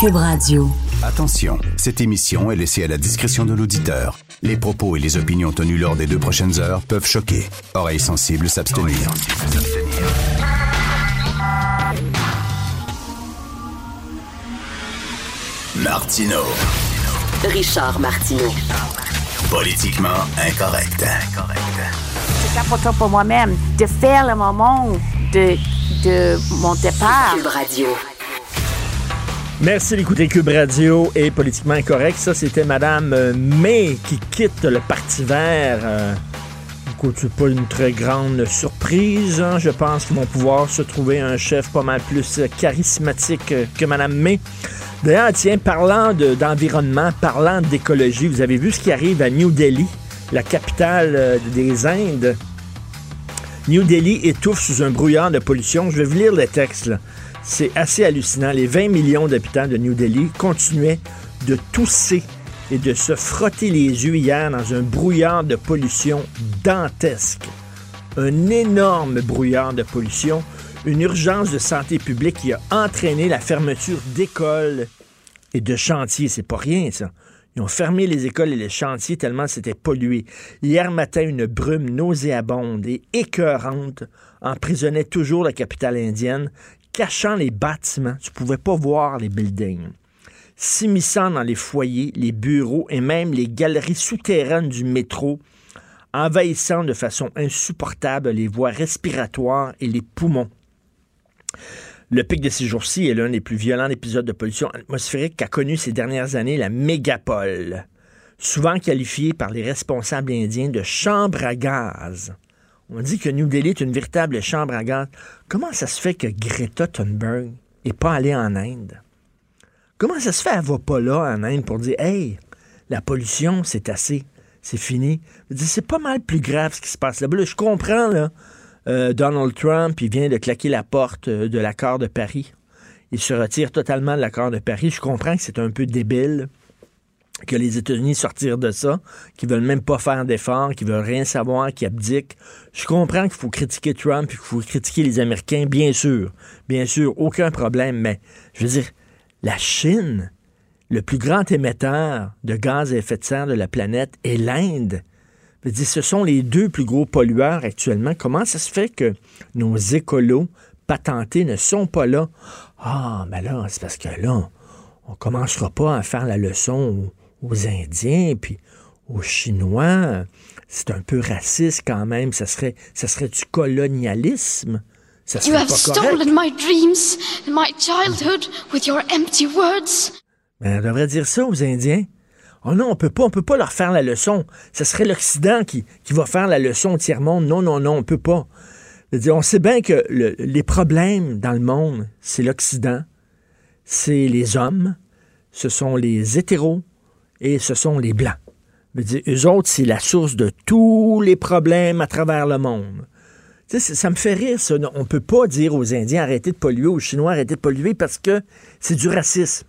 Cube Radio. Attention, cette émission est laissée à la discrétion de l'auditeur. Les propos et les opinions tenues lors des deux prochaines heures peuvent choquer. Oreilles sensibles s'abstenir. Martino. Richard Martineau. Politiquement incorrect. C'est important pour moi-même de faire le moment de, de mon départ. Cube Radio. Merci d'écouter Cube Radio et Politiquement Incorrect. Ça, c'était Madame euh, May qui quitte le Parti vert. Euh, c'est pas une très grande surprise. hein. Je pense qu'ils vont pouvoir se trouver un chef pas mal plus charismatique que Madame May. D'ailleurs, tiens, parlant de- d'environnement, parlant d'écologie, vous avez vu ce qui arrive à New Delhi, la capitale euh, des Indes? New Delhi étouffe sous un brouillard de pollution. Je vais vous lire le texte. là. C'est assez hallucinant. Les 20 millions d'habitants de New Delhi continuaient de tousser et de se frotter les yeux hier dans un brouillard de pollution dantesque. Un énorme brouillard de pollution, une urgence de santé publique qui a entraîné la fermeture d'écoles et de chantiers. C'est pas rien, ça. Ils ont fermé les écoles et les chantiers tellement c'était pollué. Hier matin, une brume nauséabonde et écœurante emprisonnait toujours la capitale indienne, cachant les bâtiments. Tu pouvais pas voir les buildings. S'immisçant dans les foyers, les bureaux et même les galeries souterraines du métro, envahissant de façon insupportable les voies respiratoires et les poumons. Le pic de ces jours-ci est l'un des plus violents épisodes de pollution atmosphérique qu'a connu ces dernières années la mégapole, souvent qualifiée par les responsables indiens de chambre à gaz. On dit que New Delhi est une véritable chambre à gaz. Comment ça se fait que Greta Thunberg n'est pas allée en Inde? Comment ça se fait qu'elle va pas là en Inde pour dire Hey, la pollution, c'est assez, c'est fini? C'est pas mal plus grave ce qui se passe là-bas. Là, je comprends, là. euh, Donald Trump, il vient de claquer la porte euh, de l'accord de Paris. Il se retire totalement de l'accord de Paris. Je comprends que c'est un peu débile que les États-Unis sortirent de ça, qu'ils veulent même pas faire d'efforts, qu'ils veulent rien savoir, qu'ils abdiquent. Je comprends qu'il faut critiquer Trump, qu'il faut critiquer les Américains, bien sûr. Bien sûr, aucun problème, mais je veux dire, la Chine, le plus grand émetteur de gaz à effet de serre de la planète, est l'Inde. Je veux ce sont les deux plus gros pollueurs actuellement. Comment ça se fait que nos écolos patentés ne sont pas là? Ah, mais là, c'est parce que là, on commencera pas à faire la leçon aux, Indiens, puis aux Chinois. C'est un peu raciste quand même. Ça serait, ça serait du colonialisme. Ça You serait have pas correct. stolen my dreams and my childhood with your empty words. Mais on devrait dire ça aux Indiens. Oh non, on peut pas, on peut pas leur faire la leçon. Ce serait l'Occident qui, qui va faire la leçon au tiers-monde. Non, non, non, on peut pas. Dire, on sait bien que le- les problèmes dans le monde, c'est l'Occident, c'est les hommes, ce sont les hétéros et ce sont les blancs. Je eux autres, c'est la source de tous les problèmes à travers le monde. Tu sais, ça me fait rire, ça. On peut pas dire aux Indiens arrêtez de polluer, aux Chinois arrêtez de polluer parce que c'est du racisme.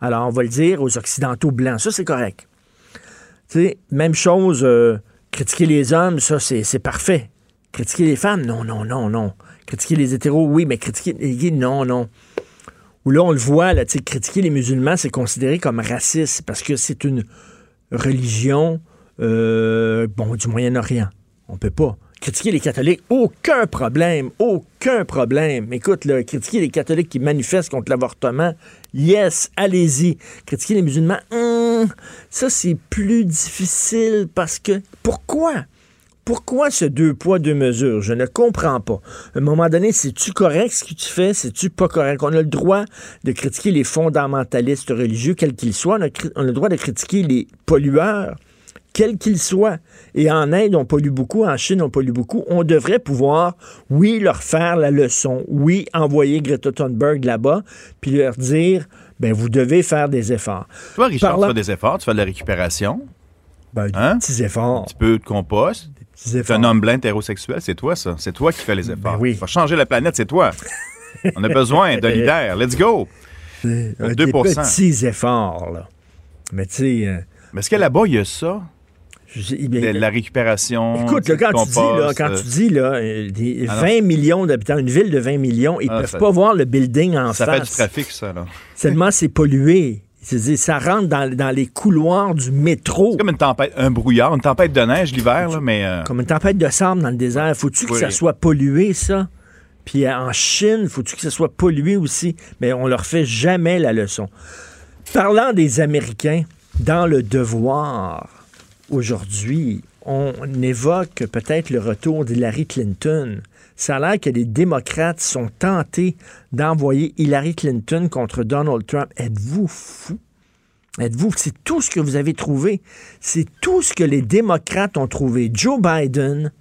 Alors, on va le dire aux Occidentaux blancs. Ça, c'est correct. Tu sais, même chose, euh, critiquer les hommes, ça, c'est parfait. Critiquer les femmes, non, non, non, non. Critiquer les hétéros, oui, mais critiquer les gays, non, non. Ou là, on le voit, là, critiquer les musulmans, c'est considéré comme raciste parce que c'est une religion, euh, bon, du Moyen-Orient. On peut pas. Critiquer les catholiques, aucun problème, aucun problème. Écoute, là, critiquer les catholiques qui manifestent contre l'avortement, yes, allez-y. Critiquer les musulmans, hum, ça c'est plus difficile parce que pourquoi? Pourquoi ce deux poids, deux mesures? Je ne comprends pas. À un moment donné, c'est-tu correct ce que tu fais? C'est-tu pas correct? On a le droit de critiquer les fondamentalistes religieux, quels qu'ils soient. On a, cri- on a le droit de critiquer les pollueurs, quels qu'ils soient. Et en Inde, on pollue beaucoup. En Chine, on pollue beaucoup. On devrait pouvoir, oui, leur faire la leçon. Oui, envoyer Greta Thunberg là-bas, puis leur dire, ben, vous devez faire des efforts. Toi, Richard, Parlant- tu fais des efforts, tu fais de la récupération, Ben, des Hein? petits efforts. un petit peu de compost. Efforts. un homme blanc hétérosexuel, c'est toi, ça. C'est toi qui fais les efforts. Ben oui. Tu vas changer la planète, c'est toi. On a besoin de leader. Let's go. Euh, des 2%. petits efforts, là. Mais tu sais, euh, Mais est-ce que là-bas, il y a ça? la récupération. Écoute, quand, tu dis, là, quand tu dis là, des 20 millions d'habitants, une ville de 20 millions, ils ne ah, peuvent pas voir le building en face. Ça fait du trafic, ça. Là. Seulement, c'est pollué. Ça rentre dans, les couloirs du métro. C'est comme une tempête, un brouillard, une tempête de neige l'hiver, mais. Euh, comme une tempête de sable dans le désert. Faut-tu que ça soit pollué, ça? Puis en Chine, faut-tu que ça soit pollué aussi? Mais on leur fait jamais la leçon. Parlant des Américains, dans le devoir, aujourd'hui, on évoque peut-être le retour d'Hillary Clinton. Ça a l'air que les démocrates sont tentés d'envoyer Hillary Clinton contre Donald Trump. Êtes-vous fou? Êtes-vous, c'est tout ce que vous avez trouvé. C'est tout ce que les démocrates ont trouvé. Joe Biden,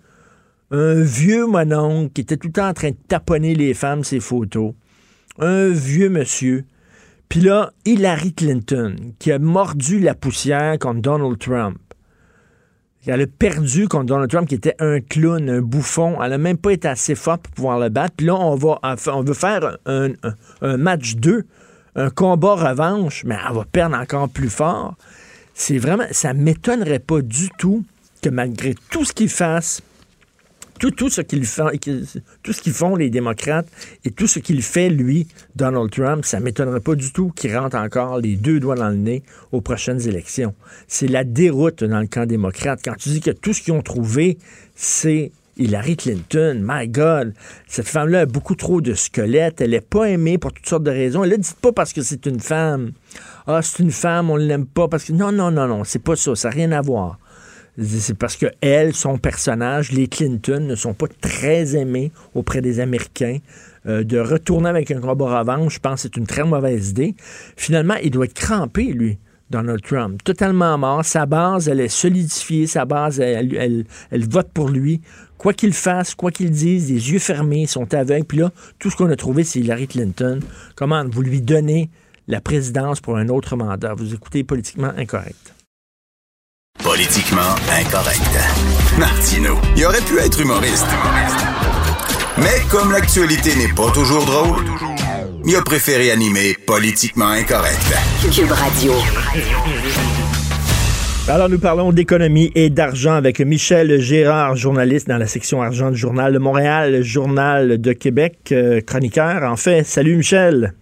un vieux mononcle qui était tout le temps en train de taponner les femmes, ses photos. Un vieux monsieur. Puis là, Hillary Clinton, qui a mordu la poussière contre Donald Trump. Elle a perdu contre Donald Trump, qui était un clown, un bouffon. Elle n'a même pas été assez forte pour pouvoir le battre. Puis là, on, va, veut faire un, un match 2, un combat revanche, mais elle va perdre encore plus fort. C'est vraiment, ça m'étonnerait pas du tout que malgré tout ce qu'il fasse, tout, ce qu'ils font, les démocrates et tout ce qu'il fait lui, Donald Trump, ça m'étonnerait pas du tout qu'il rentre encore les deux doigts dans le nez aux prochaines élections. C'est la déroute dans le camp démocrate. Quand tu dis que tout ce qu'ils ont trouvé, c'est Hillary Clinton, my God, cette femme-là a beaucoup trop de squelettes, elle n'est pas aimée pour toutes sortes de raisons. Elle ne dit pas parce que c'est une femme. Ah, c'est une femme, on ne l'aime pas parce que. Non, non, non, non, c'est pas ça, ça n'a rien à voir. C'est parce que elle, son personnage, les Clinton, ne sont pas très aimés auprès des Américains. Euh, de retourner avec un combat revanche, je pense que c'est une très mauvaise idée. Finalement, il doit être crampé, lui. Donald Trump, totalement mort. Sa base, elle est solidifiée. Sa base, elle, elle, vote pour lui. Quoi qu'il fasse, quoi qu'il dise, les yeux fermés, sont aveugles. Puis là, tout ce qu'on a trouvé, c'est Hillary Clinton. Comment vous lui donnez la présidence pour un autre mandat? Vous écoutez politiquement incorrect. Politiquement incorrect. Martino, il aurait pu être humoriste. Mais comme l'actualité n'est pas toujours drôle, il a préféré animer Politiquement incorrect. Cube Radio. Alors, nous parlons d'économie et d'argent avec Michel Gérard, journaliste dans la section argent du Journal de Montréal, Journal de Québec, euh, chroniqueur. En fait, salut Michel.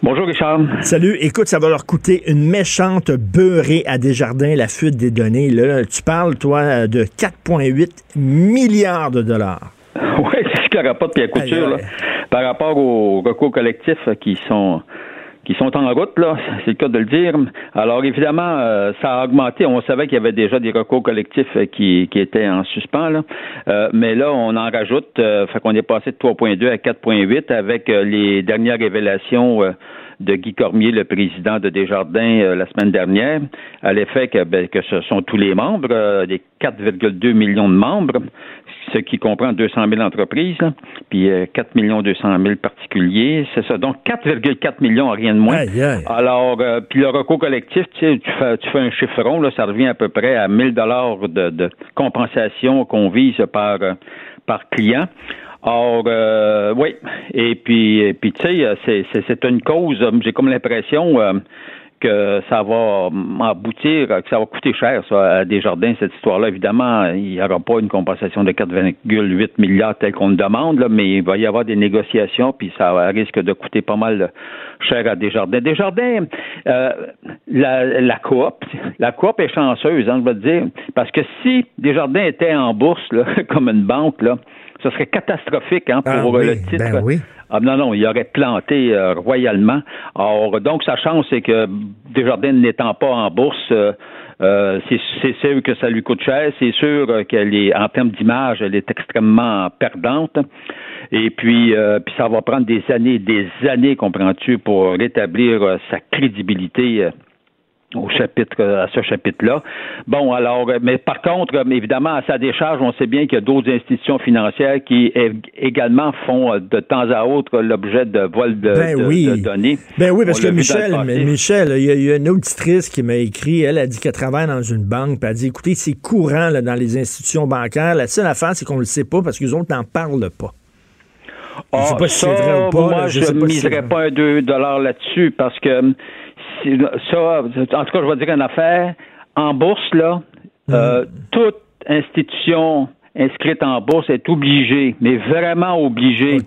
Bonjour Richard. Salut. Écoute, ça va leur coûter une méchante beurrée à Desjardins, la fuite des données. Là, tu parles, toi, de 4,8 milliards de dollars. Oui, c'est ce qu'il n'y aura pas de pied couture. Par rapport aux recours collectifs qui sont qui sont en route, là, c'est le cas de le dire. Alors évidemment, euh, ça a augmenté. On savait qu'il y avait déjà des recours collectifs qui, qui étaient en suspens, là. Euh, mais là, on en rajoute. Euh, fait qu'on est passé de 3.2 à 4.8 avec les dernières révélations de Guy Cormier, le président de Desjardins, la semaine dernière, à l'effet que, ben, que ce sont tous les membres, des 4,2 millions de membres, ce qui comprend 200 000 entreprises, puis 4 millions 200 000 particuliers, c'est ça. Donc 4,4 millions, rien de moins. Alors, euh, puis le recours collectif, tu, sais, tu, fais, tu fais un chiffron, là, ça revient à peu près à 1000 dollars de, de, compensation qu'on vise par euh, par client. Or, euh, oui. Et puis, puis tu sais, c'est une cause. J'ai comme l'impression que ça va aboutir, que ça va coûter cher, ça, à Desjardins, cette histoire-là. Évidemment, il n'y aura pas une compensation de 4,8 milliards telle qu'on le demande, là, mais il va y avoir des négociations, puis ça risque de coûter pas mal cher à Desjardins. Desjardins, euh, la, la coop, la coop est chanceuse, hein, je veux dire, parce que si Desjardins était en bourse, là, comme une banque, là, ce serait catastrophique hein, pour ah le titre. Ben oui. Ah, non, non, il aurait planté euh, royalement. Or, donc, sa chance, c'est que Desjardins n'étant pas en bourse, euh, euh, c'est sûr que ça lui coûte cher. C'est sûr qu'elle est, en termes d'image, elle est extrêmement perdante. Et puis, puis ça va prendre des années, des années, comprends-tu, pour rétablir sa crédibilité au chapitre à ce chapitre-là. Bon, alors, euh, mais par contre, euh, évidemment, à sa décharge, on sait bien qu'il y a d'autres institutions financières qui également font euh, de temps à autre l'objet de vol de, ben données. Ben oui, parce que Michel, Michel, il y, a, une auditrice qui m'a écrit, elle a dit qu'elle travaille dans une banque, puis elle a dit, écoutez, c'est courant là, dans les institutions bancaires. La seule affaire, c'est qu'on ne le sait pas parce qu'ils autres n'en parlent pas. je sais ah, pas si c'est vrai ou pas. Moi, je ne miserais pas un 2 là-dessus parce que ça, en tout cas, je vais dire une affaire. En bourse, là, euh, toute institution inscrite en bourse est obligée, mais vraiment obligée.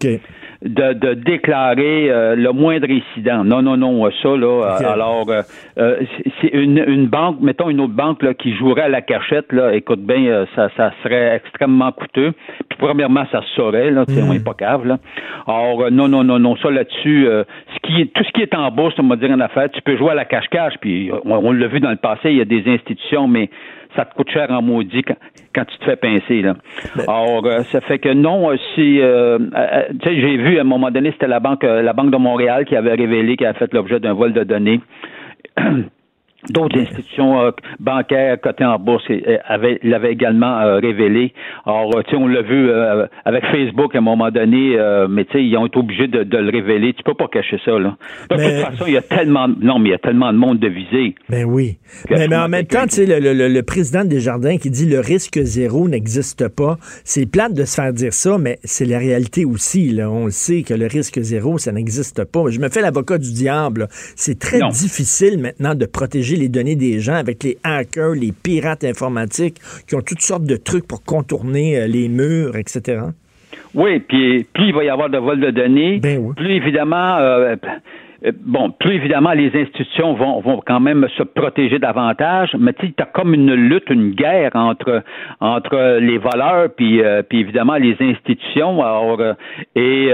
De, de, déclarer euh, le moindre incident. Non, non, non, ça, là. Alors, euh, euh, c'est une, une, banque, mettons une autre banque là, qui jouerait à la cachette, là, écoute bien, ça, ça serait extrêmement coûteux. Puis, premièrement, ça se saurait, là, mm. on n'est pas cave, là. Alors, non, non, non, non, ça là-dessus, ce qui est, tout ce qui est en bourse, on va dire en affaire, tu peux jouer à la cache-cache, puis on l'a vu dans le passé, il y a des institutions, mais ça te coûte cher en maudit quand, tu te fais pincer. Là. Alors, euh, ça fait que non, euh, si euh, tu sais, j'ai vu à un moment donné, c'était la banque la Banque de Montréal qui avait révélé qu'elle a fait l'objet d'un vol de données. D'autres institutions euh, bancaires cotées en bourse l'avaient également euh, révélé. Alors, tu sais, on l'a vu euh, avec Facebook à un moment donné, mais tu sais, ils ont été obligés de, le révéler. Tu peux pas cacher ça, là. De toute façon, il y a tellement, non, mais il y a tellement de monde de visé. Ben oui. Mais, en même temps, tu sais, le, le, le, président Desjardins qui dit le risque zéro n'existe pas. C'est plate de se faire dire ça, mais c'est la réalité aussi, là. On le sait que le risque zéro, ça n'existe pas. Je me fais l'avocat du diable. C'est très difficile maintenant de protéger les données des gens avec les hackers, les pirates informatiques qui ont toutes sortes de trucs pour contourner euh, les murs, etc. Oui, puis plus il va y avoir de vol de données, ben plus évidemment, euh, bon, plus évidemment les institutions vont, vont quand même se protéger davantage, mais tu as comme une lutte, une guerre entre entre les voleurs puis puis évidemment les institutions. Alors, et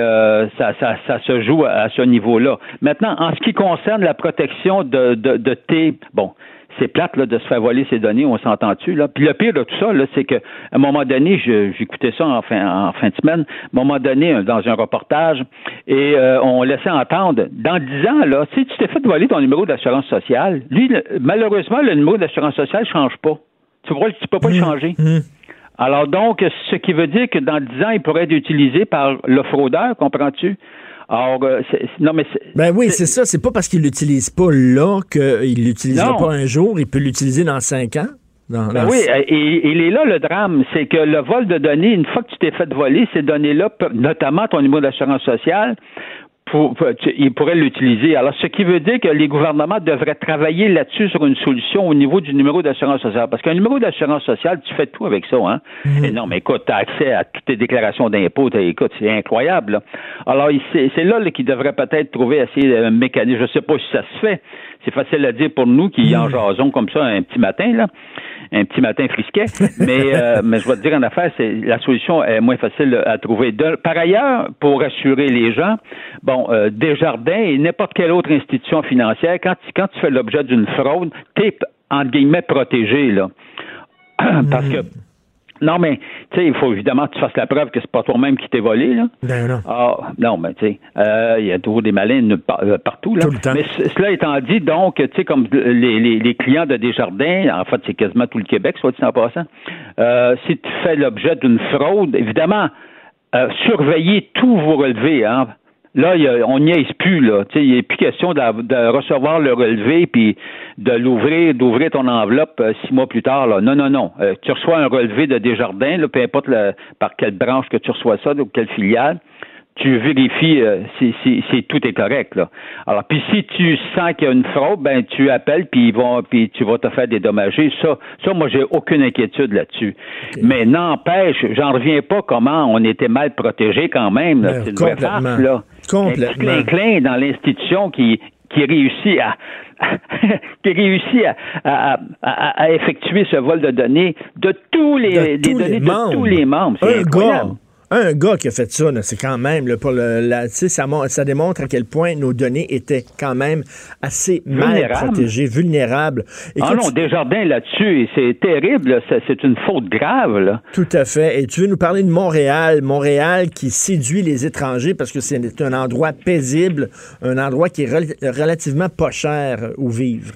ça, ça, ça se joue à ce niveau-là. Maintenant, en ce qui concerne la protection de de, de tes bon c'est plate là, de se faire voler ses données, on s'entend-tu là? Puis le pire de tout ça, là, c'est qu'à un moment donné, j'écoutais ça en fin, en fin de semaine, à un moment donné, dans un reportage, et euh, on laissait entendre, dans dix ans, là, si tu t'es fait voler ton numéro d'assurance sociale, lui, malheureusement, le numéro d'assurance sociale ne change pas. Tu vois, tu peux pas le mmh. changer? Mmh. Alors donc, ce qui veut dire que dans dix ans, il pourrait être utilisé par le fraudeur, comprends-tu? Alors, euh, non, mais Ben oui, c'est ça. C'est pas parce qu'il l'utilise pas là qu'il l'utilisera pas un jour. Il peut l'utiliser dans cinq ans. ben oui, et, il est là le drame, c'est que le vol de données, une fois que tu t'es fait voler ces données-là, notamment ton numéro d'assurance sociale, pour, il pourrait l'utiliser. Alors, ce qui veut dire que les gouvernements devraient travailler là-dessus sur une solution au niveau du numéro d'assurance sociale. Parce qu'un numéro d'assurance sociale, tu fais tout avec ça, hein? Mhm. non, mais écoute, tu as accès à toutes tes déclarations d'impôts, écoute, c'est incroyable. Alors, c'est là, là qu'il devrait peut-être trouver assez un mécanisme. Je sais pas si ça se fait. C'est facile à dire pour nous qui en mhm. jasons comme ça un petit matin, là un petit matin frisquet. mais, euh, mais je vais te dire en affaire, c'est la solution est moins facile à trouver. par ailleurs, pour rassurer les gens, bon, euh, Desjardins et n'importe quelle autre institution financière, quand tu, quand tu fais l'objet d'une fraude, t'es entre guillemets protégé là. Parce que non, mais tu sais, il faut évidemment que tu fasses la preuve que c'est pas toi-même qui t'es volé, là. Ben non. Ah, non, mais tu sais, euh, il y a toujours des malins euh, partout, là. Mais cela étant dit, donc, tu sais, comme les, les, les, clients de Desjardins, en fait, c'est quasiment tout le Québec, soit dit en passant, euh, si tu fais l'objet d'une fraude, évidemment, surveillez tous vos relevés, hein. Là, on n'y est plus, là. Il n'est plus question de, recevoir le relevé puis de l'ouvrir, d'ouvrir ton enveloppe euh, six mois plus tard. Là. Non, non, non. Euh, tu reçois un relevé de Desjardins, là, peu importe par quelle branche que tu reçois ça, ou quelle filiale tu vérifies euh, si, si, tout est correct. Là. Alors, puis si tu sens qu'il y a une fraude, ben tu appelles puis ils vont puis tu vas te faire dédommager. Ça, ça, moi j'ai aucune inquiétude là-dessus. Mais n'empêche, j'en reviens pas comment on était mal protégé quand même. Ben, C'est une vraie farce, là. Complètement. Un clin dans l'institution qui qui réussit à qui réussit à, à, à, effectuer ce vol de données de tous les, de données de tous les membres. C'est incroyable. Un gars qui a fait ça, c'est quand même, pour le, ça, ça démontre à quel point nos données étaient quand même assez mal protégées, vulnérables. ah non, Desjardins là-dessus, c'est terrible, c'est une faute grave. Là. Tout à fait. Et tu veux nous parler de Montréal, Montréal qui séduit les étrangers parce que c'est un endroit paisible, un endroit qui est relativement pas cher où vivre.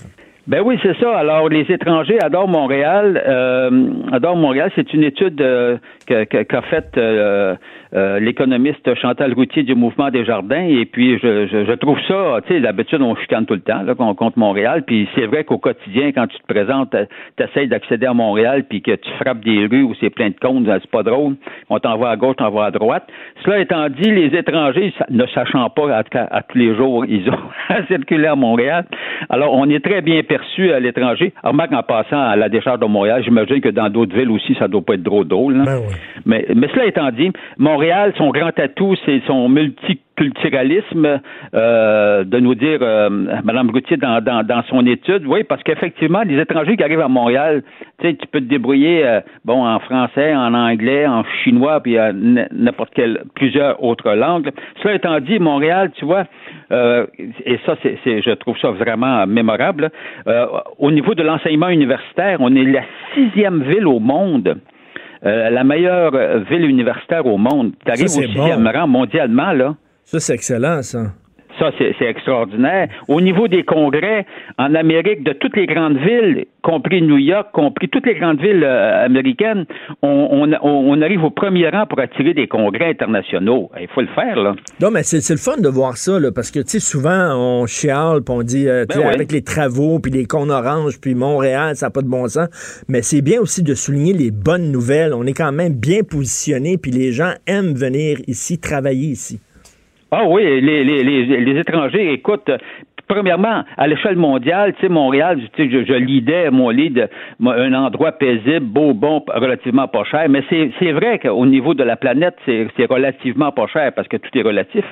Ben oui, c'est ça. Alors, les étrangers adorent Montréal. Euh, adorent Montréal. C'est une étude euh, qu'a faite euh, euh, l'économiste Chantal Routier du Mouvement des Jardins. Et puis, je, je, trouve ça, tu sais, d'habitude, on chicane tout le temps, là, qu'on compte Montréal. Puis c'est vrai qu'au quotidien, quand tu te présentes, tu essaies d'accéder à Montréal, puis que tu frappes des rues où c'est plein de comptes, c'est pas drôle. On t'envoie à gauche, on t'envoie à droite. Cela étant dit, les étrangers, ne sachant pas à, à tous les jours, ils ont à circuler à Montréal. Alors, on est très bien perçu à l'étranger. Remarque, en passant à la décharge de Montréal, j'imagine que dans d'autres villes aussi, ça doit pas être drôle drôle. Hein. Ben mais, mais cela étant dit, Montréal, son grand atout, c'est son multiculturalisme, euh, de nous dire, euh, Mme Routier, dans, dans, son étude, oui, parce qu'effectivement, les étrangers qui arrivent à Montréal, tu sais, tu peux te débrouiller, euh, bon, en français, en anglais, en chinois, puis n'importe quelle, plusieurs autres langues. Cela étant dit, Montréal, tu vois, et ça, c'est, je trouve ça vraiment mémorable. au niveau de l'enseignement universitaire, on est la sixième ville au monde euh, la meilleure ville universitaire au monde. Tu arrives au sixième rang mondialement, là. Ça, c'est excellent, ça. Ça, c'est extraordinaire. Au niveau des congrès, en Amérique, de toutes les grandes villes, compris New York, compris toutes les grandes villes euh, américaines, on, arrive au premier rang pour attirer des congrès internationaux. Il faut le faire, là. Non, mais c'est le fun de voir ça, là, parce que, tu sais, souvent, on chiale, puis on dit, euh, ben avec les travaux, puis les cons oranges, puis Montréal, ça n'a pas de bon sens. Mais c'est bien aussi de souligner les bonnes nouvelles. On est quand même bien positionné, puis les gens aiment venir ici, travailler ici. Ah oui, les, les, les, les étrangers, écoute, premièrement, à l'échelle mondiale, tu sais, Montréal, je, je lidais mon lead un endroit paisible, beau, bon, relativement pas cher, mais c'est vrai qu'au niveau de la planète, c'est relativement pas cher parce que tout est relatif.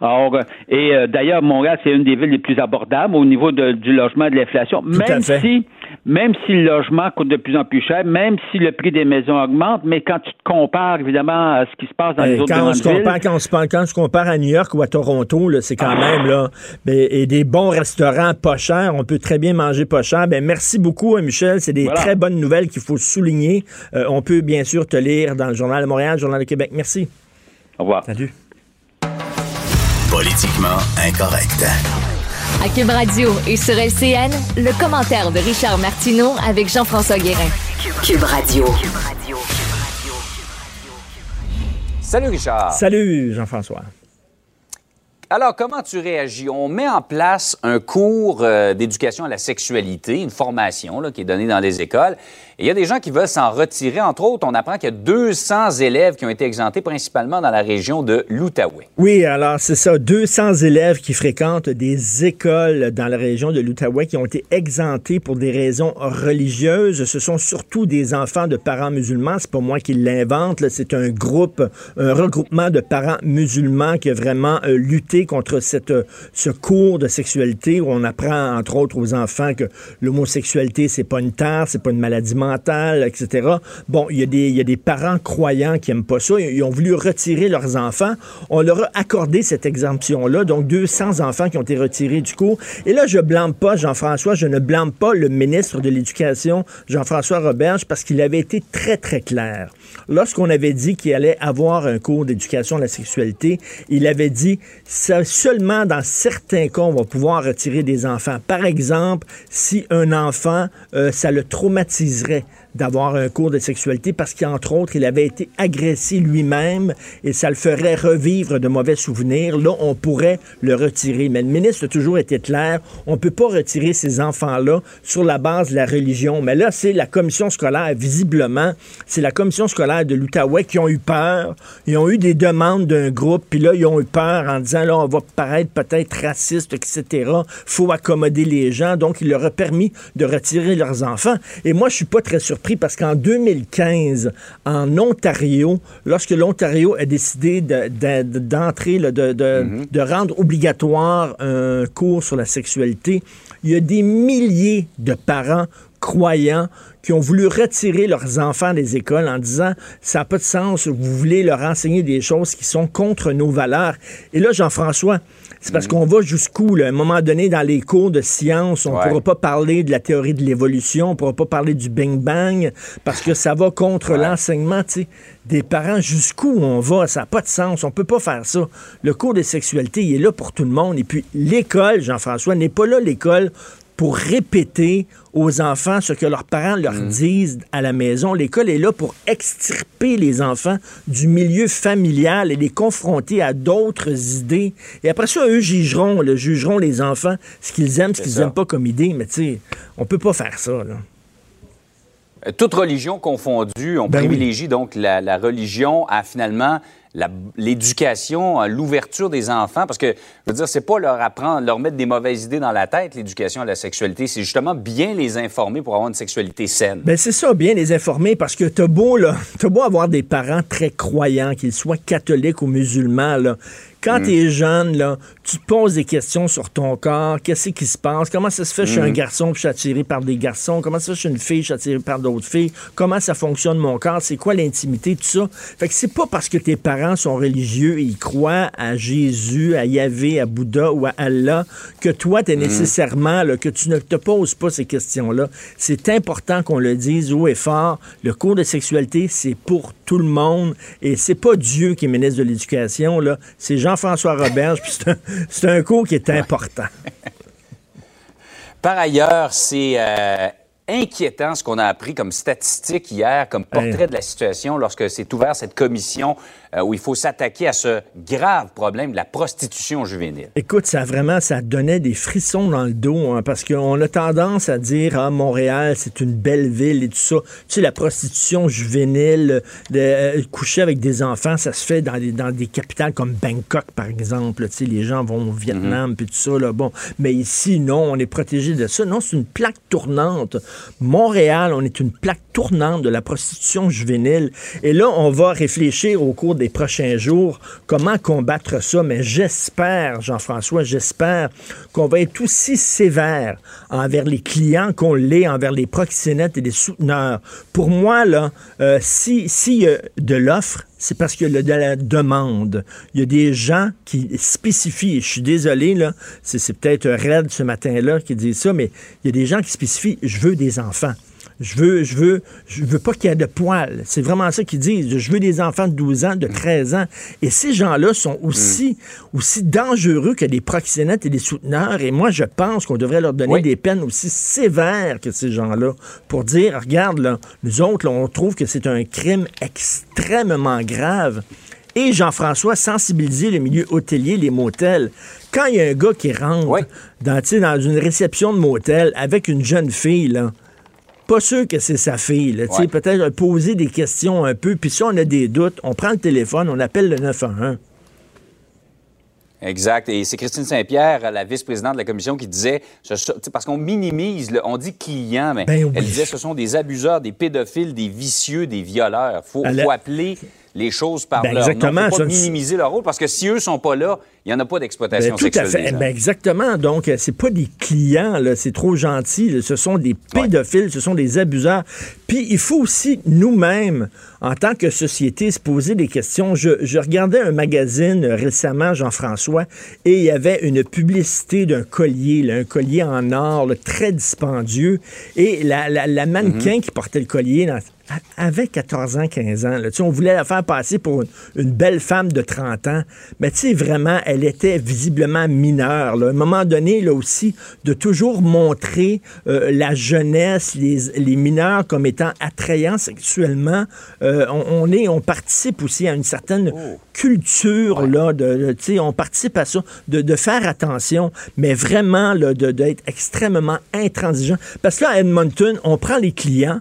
Or, et euh, d'ailleurs, Montréal, c'est une des villes les plus abordables au niveau du logement et de l'inflation, même si même si le logement coûte de plus en plus cher, même si le prix des maisons augmente, mais quand tu te compares évidemment à ce qui se passe dans les autres quand grandes villes, quand, on se, quand tu compares à New York ou à Toronto, c'est quand ah. même là, et des bons restaurants pas chers, on peut très bien manger pas cher. Ben merci beaucoup, hein, Michel, c'est des très bonnes nouvelles qu'il faut souligner. Euh, on peut bien sûr te lire dans le Journal de Montréal, le Journal de Québec. Merci. Au revoir. Salut. Politiquement incorrect. À Cube Radio et sur LCN, le commentaire de Richard Martineau avec Jean-François Guérin. Cube Radio. Salut Richard. Salut Jean-François. Alors, comment tu réagis? On met en place un cours euh, d'éducation à la sexualité, une formation qui est donnée dans les écoles. Il y a des gens qui veulent s'en retirer. Entre autres, on apprend qu'il y a 200 élèves qui ont été exemptés, principalement dans la région de l'Outaouais. Oui, alors c'est ça, 200 élèves qui fréquentent des écoles dans la région de l'Outaouais qui ont été exemptés pour des raisons religieuses. Ce sont surtout des enfants de parents musulmans. C'est pas moi qui l'invente. C'est un groupe, un regroupement de parents musulmans qui a vraiment euh, lutté contre cette, ce cours de sexualité où on apprend, entre autres, aux enfants que l'homosexualité, c'est pas une tare, c'est pas une maladie mentale etc. Bon, il y, a des, y a des parents croyants qui n'aiment pas ça. Ils ont voulu retirer leurs enfants. On leur a accordé cette exemption-là. Donc, 200 enfants qui ont été retirés du cours. Et là, je blâme pas Jean-François, je ne blâme pas le ministre de l'Éducation, Jean-François Roberge, parce qu'il avait été très, très clair. Lorsqu'on avait dit qu'il allait avoir un cours d'éducation à la sexualité, il avait dit seulement dans certains cas, on va pouvoir retirer des enfants. Par exemple, si un enfant, euh, ça le traumatiserait d'avoir un cours de sexualité parce qu'entre autres, il avait été agressé lui-même et ça le ferait revivre de mauvais souvenirs. Là, on pourrait le retirer. Mais le ministre a toujours été clair, on ne peut pas retirer ces enfants-là sur la base de la religion. Mais là, c'est la commission scolaire, visiblement, c'est la commission scolaire de l'Outaouais qui ont eu peur. Ils ont eu des demandes d'un groupe, puis là, ils ont eu peur en disant, là, on va paraître peut-être raciste, etc. faut accommoder les gens. Donc, il leur a permis de retirer leurs enfants. Et moi, je suis pas très surpris parce qu'en 2015, en Ontario, lorsque l'Ontario a décidé d'entrer, de, mm-hmm. de, rendre obligatoire un cours sur la sexualité, il y a des milliers de parents croyants qui ont voulu retirer leurs enfants des écoles en disant ça n'a pas de sens, vous voulez leur enseigner des choses qui sont contre nos valeurs. Et là, Jean-François, c'est parce qu'on va jusqu'où, à un moment donné, dans les cours de science, on ne pourra pas parler de la théorie de l'évolution, on ne pourra pas parler du Bing Bang, parce que ça va contre l'enseignement, des parents. Jusqu'où on va, ça n'a pas de sens. On peut pas faire ça. Le cours de sexualité, il est là pour tout le monde. Et puis, l'école, Jean-François, n'est pas là l'école pour répéter aux enfants ce que leurs parents leur Mm. disent à la maison. L'école est là pour extirper les enfants du milieu familial et les confronter à d'autres idées. Et après ça, eux jugeront, là, jugeront les enfants ce qu'ils aiment, ce qu'ils n'aiment pas comme idée. Mais tu sais, on peut pas faire ça. Là. Euh, Toute religion confondue, on Ben oui. privilégie donc la, la religion à finalement l'éducation, à l'ouverture des enfants, parce que, je veux dire, c'est pas leur apprendre, leur mettre des mauvaises idées dans la tête, l'éducation à la sexualité, c'est justement bien les informer pour avoir une sexualité saine. Ben c'est ça, bien les informer, parce que t'as beau, là, t'as beau avoir des parents très croyants, qu'ils soient catholiques ou musulmans. Quand t'es jeune, là, tu te poses des questions sur ton corps, qu'est-ce qui se passe, comment ça se fait que je suis un garçon puis je suis attiré par des garçons, comment ça se fait que je suis une fille, je suis attiré par d'autres filles, comment ça fonctionne mon corps, c'est quoi l'intimité, tout ça? Fait que c'est pas parce que tes parents sont religieux et ils croient à Jésus, à Yahvé, à Bouddha ou à Allah que toi, t'es nécessairement, là, que tu ne te poses pas ces questions-là. C'est important qu'on le dise haut et fort. Le cours de sexualité, c'est pour tout le monde et c'est pas Dieu qui est ministre de l'Éducation, là. C'est Jean-François Roberge, puis c'est un, un cours qui est important. Par ailleurs, c'est euh, inquiétant ce qu'on a appris comme statistique hier, comme portrait de la situation lorsque s'est ouvert cette commission euh, où il faut s'attaquer à ce grave problème de la prostitution juvénile. Écoute, ça vraiment, ça donnait des frissons dans le dos, hein, parce qu'on a tendance à dire, ah, Montréal, c'est une belle ville et tout ça. Tu sais, la prostitution juvénile, de, euh, coucher avec des enfants, ça se fait dans des, dans des capitales comme Bangkok, par exemple. Tu sais, les gens vont au Vietnam, puis tout ça, là, bon. Mais ici, non, on est protégé de ça. Non, c'est une plaque tournante. Montréal, on est une plaque tournante de la prostitution juvénile. Et là, on va réfléchir au cours des prochains jours comment combattre ça? Mais j'espère, Jean-François, j'espère qu'on va être aussi sévère envers les clients qu'on l'est envers les proxénètes et les souteneurs. Pour moi, là, euh, si a de l'offre, c'est parce qu'il y a de la demande. Il y a des gens qui spécifient, je suis désolé, là, c'est, c'est peut-être Red ce matin-là qui dit ça, mais il y a des gens qui spécifient, je veux des enfants. Je veux, je veux, je veux pas qu'il y ait de poils. C'est vraiment ça qu'ils disent. Je veux des enfants de 12 ans, de 13 ans. Et ces gens-là sont aussi, aussi dangereux que des proxénètes et des souteneurs. Et moi, je pense qu'on devrait leur donner Oui. des peines aussi sévères que ces gens-là pour dire, regarde, là, nous autres, là, on trouve que c'est un crime extrêmement grave. Et Jean-François, sensibiliser le milieu hôtelier, les motels. Quand il y a un gars qui rentre Oui. dans, dans une réception de motel avec une jeune fille, là, pas sûr que c'est sa fille. Ouais. Peut-être poser des questions un peu. Puis si on a des doutes, on prend le téléphone, on appelle le 911. Exact. Et c'est Christine Saint-Pierre, la vice-présidente de la commission, qui disait, parce qu'on minimise, le- on dit clients, mais Ben oui. elle disait ce sont des abuseurs, des pédophiles, des vicieux, des violeurs. Il faut, Elle faut appeler les choses par Ben leur nom. exactement, faut pas ça- minimiser leur rôle, parce que si eux sont pas là, il n'y en a pas d'exploitation Ben, tout à sexuelle. fait. des gens. Ben, exactement. Donc, euh, c'est pas des clients, là, c'est trop gentil. là. Ce sont des pédophiles, ce sont des abuseurs. Puis, il faut aussi, nous-mêmes, en tant que société, se poser des questions. Je, je regardais un magazine récemment, Jean-François, et il y avait une publicité d'un collier, là, un collier en or, là, très dispendieux. Et la, la- la mannequin qui portait le collier dans- avait 14 ans, 15 ans. là. Tu sais, on voulait la faire passer pour une, une belle femme de 30 ans. Mais tu sais, vraiment, elle était visiblement mineure. là. À un moment donné, là aussi, de toujours montrer euh, la jeunesse, les, les mineurs comme étant attrayants sexuellement, euh, on, on est, on participe aussi à une certaine culture, là, de, de- tu sais, on participe à ça, de, de faire attention, mais vraiment, là, de- d'être extrêmement intransigeant. Parce que là, à Edmonton, on prend les clients,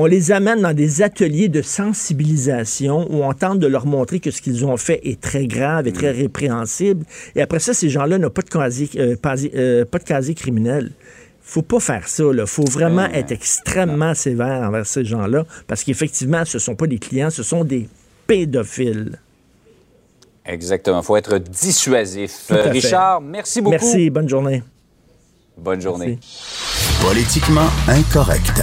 on les amène dans des ateliers de sensibilisation où on tente de leur montrer que ce qu'ils ont fait est très grave et très répréhensible. Et après ça, ces gens-là n'ont pas de casier, euh, euh, pas de casier criminel. Faut pas faire ça. Il faut vraiment être extrêmement sévère envers ces gens-là parce qu'effectivement, ce sont pas des clients, ce sont des pédophiles. Exactement. Il faut être dissuasif. Euh. Richard, merci beaucoup. Merci, bonne journée. Bonne journée. Politiquement incorrect.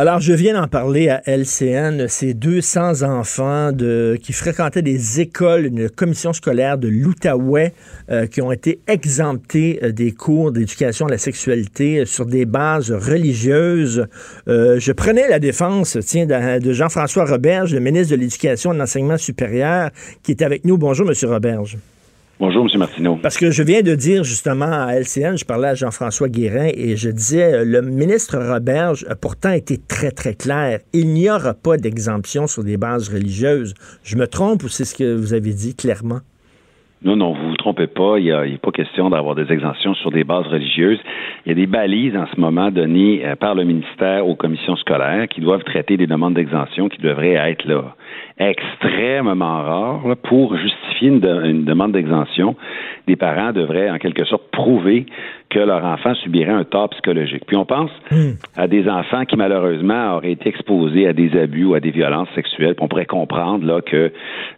Alors, je viens d'en parler à LCN. Ces 200 enfants qui fréquentaient des écoles, une commission scolaire de l'Outaouais, euh, qui ont été exemptés euh, des cours d'éducation à la sexualité sur des bases religieuses. Euh, je prenais la défense, tiens, de, de Jean-François Roberge, le ministre de l'Éducation et de l'Enseignement supérieur, qui est avec nous. Bonjour, Monsieur Roberge. Bonjour, M. Martineau. Parce que je viens de dire justement à LCN, je parlais à Jean-François Guérin et je disais, euh, le ministre Roberge a pourtant été très, très clair. Il n'y aura pas d'exemption sur des bases religieuses. Je me trompe ou c'est ce que vous avez dit clairement? Non, non, vous vous trompez pas. Il n'y a, pas question d'avoir des exemptions sur des bases religieuses. Il y a des balises en ce moment données euh, par le ministère aux commissions scolaires qui doivent traiter des demandes d'exemption qui devraient être là extrêmement rare pour justifier une, demande d'exemption. Des parents devraient en quelque sorte prouver que leur enfant subirait un tort psychologique. Puis on pense hmm. à des enfants qui malheureusement auraient été exposés à des abus ou à des violences sexuelles. Puis on pourrait comprendre là que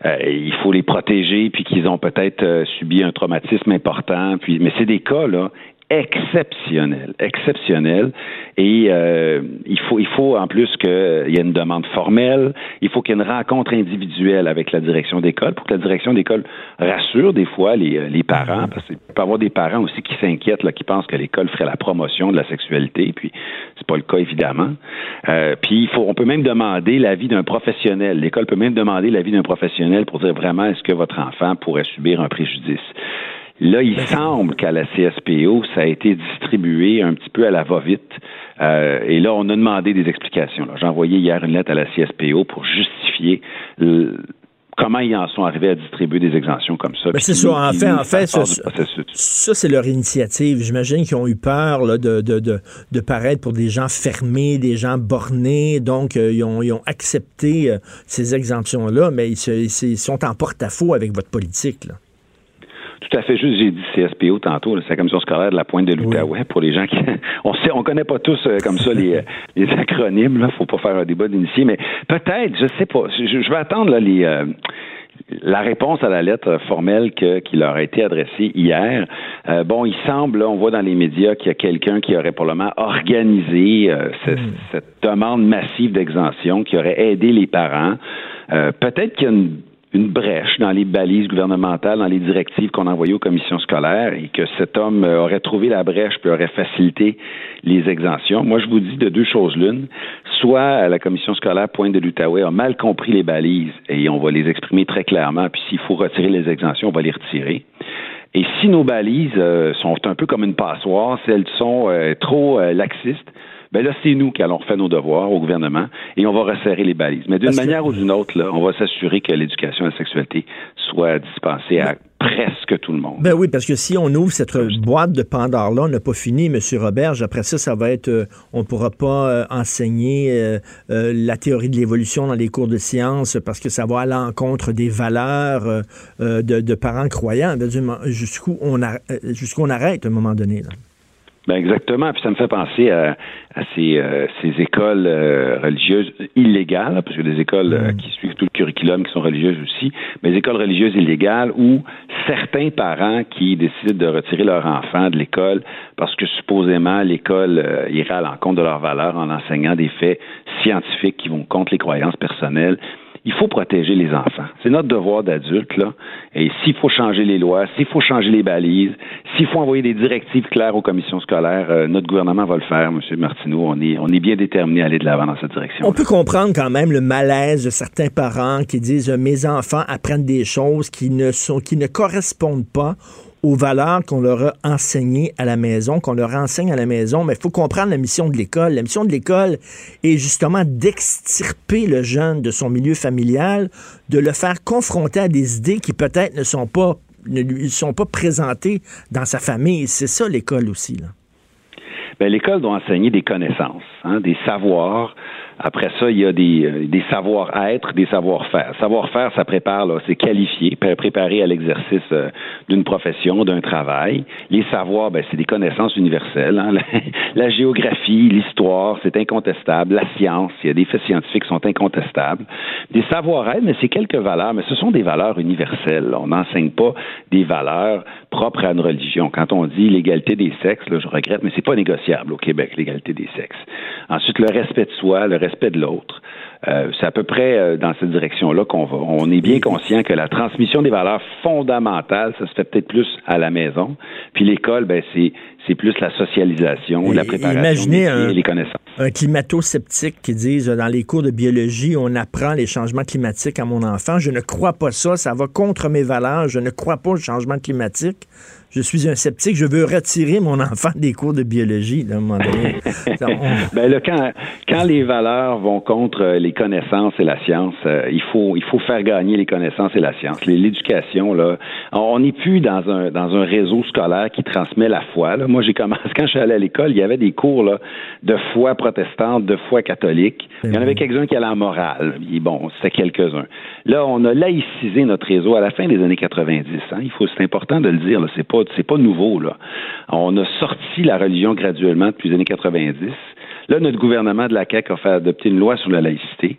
euh, il faut les protéger puis qu'ils ont peut-être euh, subi un traumatisme important. Puis mais c'est des cas là exceptionnel, exceptionnel. Et euh, il faut, il faut en plus qu'il y ait une demande formelle. Il faut qu'il y ait une rencontre individuelle avec la direction d'école pour que la direction d'école rassure des fois les, euh, parents, parce qu'il peut y avoir des parents aussi qui s'inquiètent, qui pensent que l'école ferait la promotion de la sexualité. Puis c'est pas le cas évidemment. Euh, puis il faut, on peut même demander l'avis d'un professionnel. L'école peut même demander l'avis d'un professionnel pour dire vraiment est-ce que votre enfant pourrait subir un préjudice? Là, il semble qu'à la CSPO, ça a été distribué un petit peu à la va-vite. Euh, et là, on a demandé des explications. J'ai envoyé hier une lettre à la CSPO pour justifier comment ils en sont arrivés à distribuer des exemptions comme ça. Ben, c'est ça. En fait, en fait, ça, c'est leur initiative. J'imagine qu'ils ont eu peur de, de, de, paraître pour des gens fermés, des gens bornés. Donc, euh, ils, ont, ils, ont, accepté euh, ces exemptions-là, mais ils, ils, sont en porte-à-faux avec votre politique. Là tout à fait juste. J'ai dit CSPO tantôt, c'est la commission scolaire de la pointe de l'Outaouais pour les gens qui. on sait, on connaît pas tous euh, comme ça les, euh, les acronymes. Là, faut pas faire un débat d'initié, mais peut-être, je sais pas. Je, vais attendre là, les. Euh, la réponse à la lettre formelle que, qui leur a été adressée hier. bon, il semble, on voit dans les médias qu'il y a quelqu'un qui aurait probablement organisé hmm. cette demande massive d'exemption, qui aurait aidé les parents. Peut-être qu'il y a une une brèche dans les balises gouvernementales, dans les directives qu'on envoyait aux commissions scolaires et que cet homme euh, aurait trouvé la brèche puis aurait facilité les exemptions. Moi, je vous dis de deux choses l'une. Soit la commission scolaire Pointe de l'Outaouais a mal compris les balises et on va les exprimer très clairement, puis s'il faut retirer les exemptions, on va les retirer. Et si nos balises euh, sont un peu comme une passoire, si elles sont euh, trop laxistes, ben là, c'est nous qui allons faire nos devoirs au gouvernement et on va resserrer les balises. Mais d'une manière ou d'une autre, là, on va s'assurer que l'éducation à la sexualité soit dispensée à presque tout le monde. Ben oui, parce que si on ouvre cette boîte de Pandore-là, on n'a pas fini, M. Roberge. Après ça, ça va être, euh, on ne pourra pas euh, enseigner euh, la théorie de l'évolution dans les cours de sciences parce que ça va à l'encontre des valeurs de, parents croyants. Ben, jusqu'où on, jusqu'où on arrête à un moment donné. Là. Ben exactement. Puis ça me fait penser à, ces, euh, ces, écoles euh, religieuses illégales, parce que des écoles euh, mm. qui suivent tout le curriculum qui sont religieuses aussi, mais des écoles religieuses illégales où certains parents qui décident de retirer leur enfant de l'école parce que supposément l'école irait à l'encontre de leurs valeurs en enseignant des faits scientifiques qui vont contre les croyances personnelles il faut protéger les enfants. C'est notre devoir d'adulte, là. Et s'il faut changer les lois, s'il faut changer les balises, s'il faut envoyer des directives claires aux commissions scolaires, euh, notre gouvernement va le faire, M. Martineau. On est, bien déterminé à aller de l'avant dans cette direction. On peut comprendre quand même le malaise de certains parents qui disent mes enfants apprennent des choses qui ne sont, qui ne correspondent pas aux valeurs qu'on leur a enseignées à la maison, qu'on leur enseigne à la maison, mais il faut comprendre la mission de l'école. La mission de l'école est justement d'extirper le jeune de son milieu familial, de le faire confronter à des idées qui peut-être ne sont pas ne lui sont pas présentées dans sa famille. C'est ça l'école aussi. Ben, l'école doit enseigner des connaissances, hein, des savoirs Après ça, il y a des, euh, des savoir-être, des savoir-faire. Savoir-faire, ça prépare, c'est qualifié, préparer à l'exercice euh, d'une profession, d'un travail. Les savoirs, ben, c'est des connaissances universelles. Hein. La, géographie, l'histoire, c'est incontestable. La science, il y a des faits scientifiques qui sont incontestables. Des savoir-être, mais c'est quelques valeurs, mais ce sont des valeurs universelles. On n'enseigne pas des valeurs propres à une religion. Quand on dit l'égalité des sexes, là, je regrette, mais c'est pas négociable au Québec, l'égalité des sexes. Ensuite, le respect de soi, le respect de l'autre. Euh, c'est à peu près euh, dans cette direction-là qu'on va. On est bien conscient que la transmission des valeurs fondamentales, ça se fait peut-être plus à la maison. Puis l'école, ben c'est c'est plus la socialisation, la préparation, imaginez un, les connaissances. Un climato-sceptique qui dise dans les cours de biologie, on apprend les changements climatiques à mon enfant. Je ne crois pas ça, ça va contre mes valeurs. Je ne crois pas au changement climatique je suis un sceptique, je veux retirer mon enfant des cours de biologie, à un moment donné. ben là, quand, quand les valeurs vont contre les connaissances et la science, euh, il, faut, il faut faire gagner les connaissances et la science. L'éducation, là, on n'est plus dans un, dans un réseau scolaire qui transmet la foi. Là. Moi, j'ai commencé, quand je suis allé à l'école, il y avait des cours là, de foi protestante, de foi catholique. Il y en avait quelques-uns qui allaient en morale. bon, c'était quelques-uns. Là, on a laïcisé notre réseau à la fin des années 90. Hein. Il faut, c'est important de le dire. Là. C'est pas, c'est pas nouveau. Là. On a sorti la religion graduellement depuis les années 90. Là, notre gouvernement de la CAQ a fait adopter une loi sur la laïcité.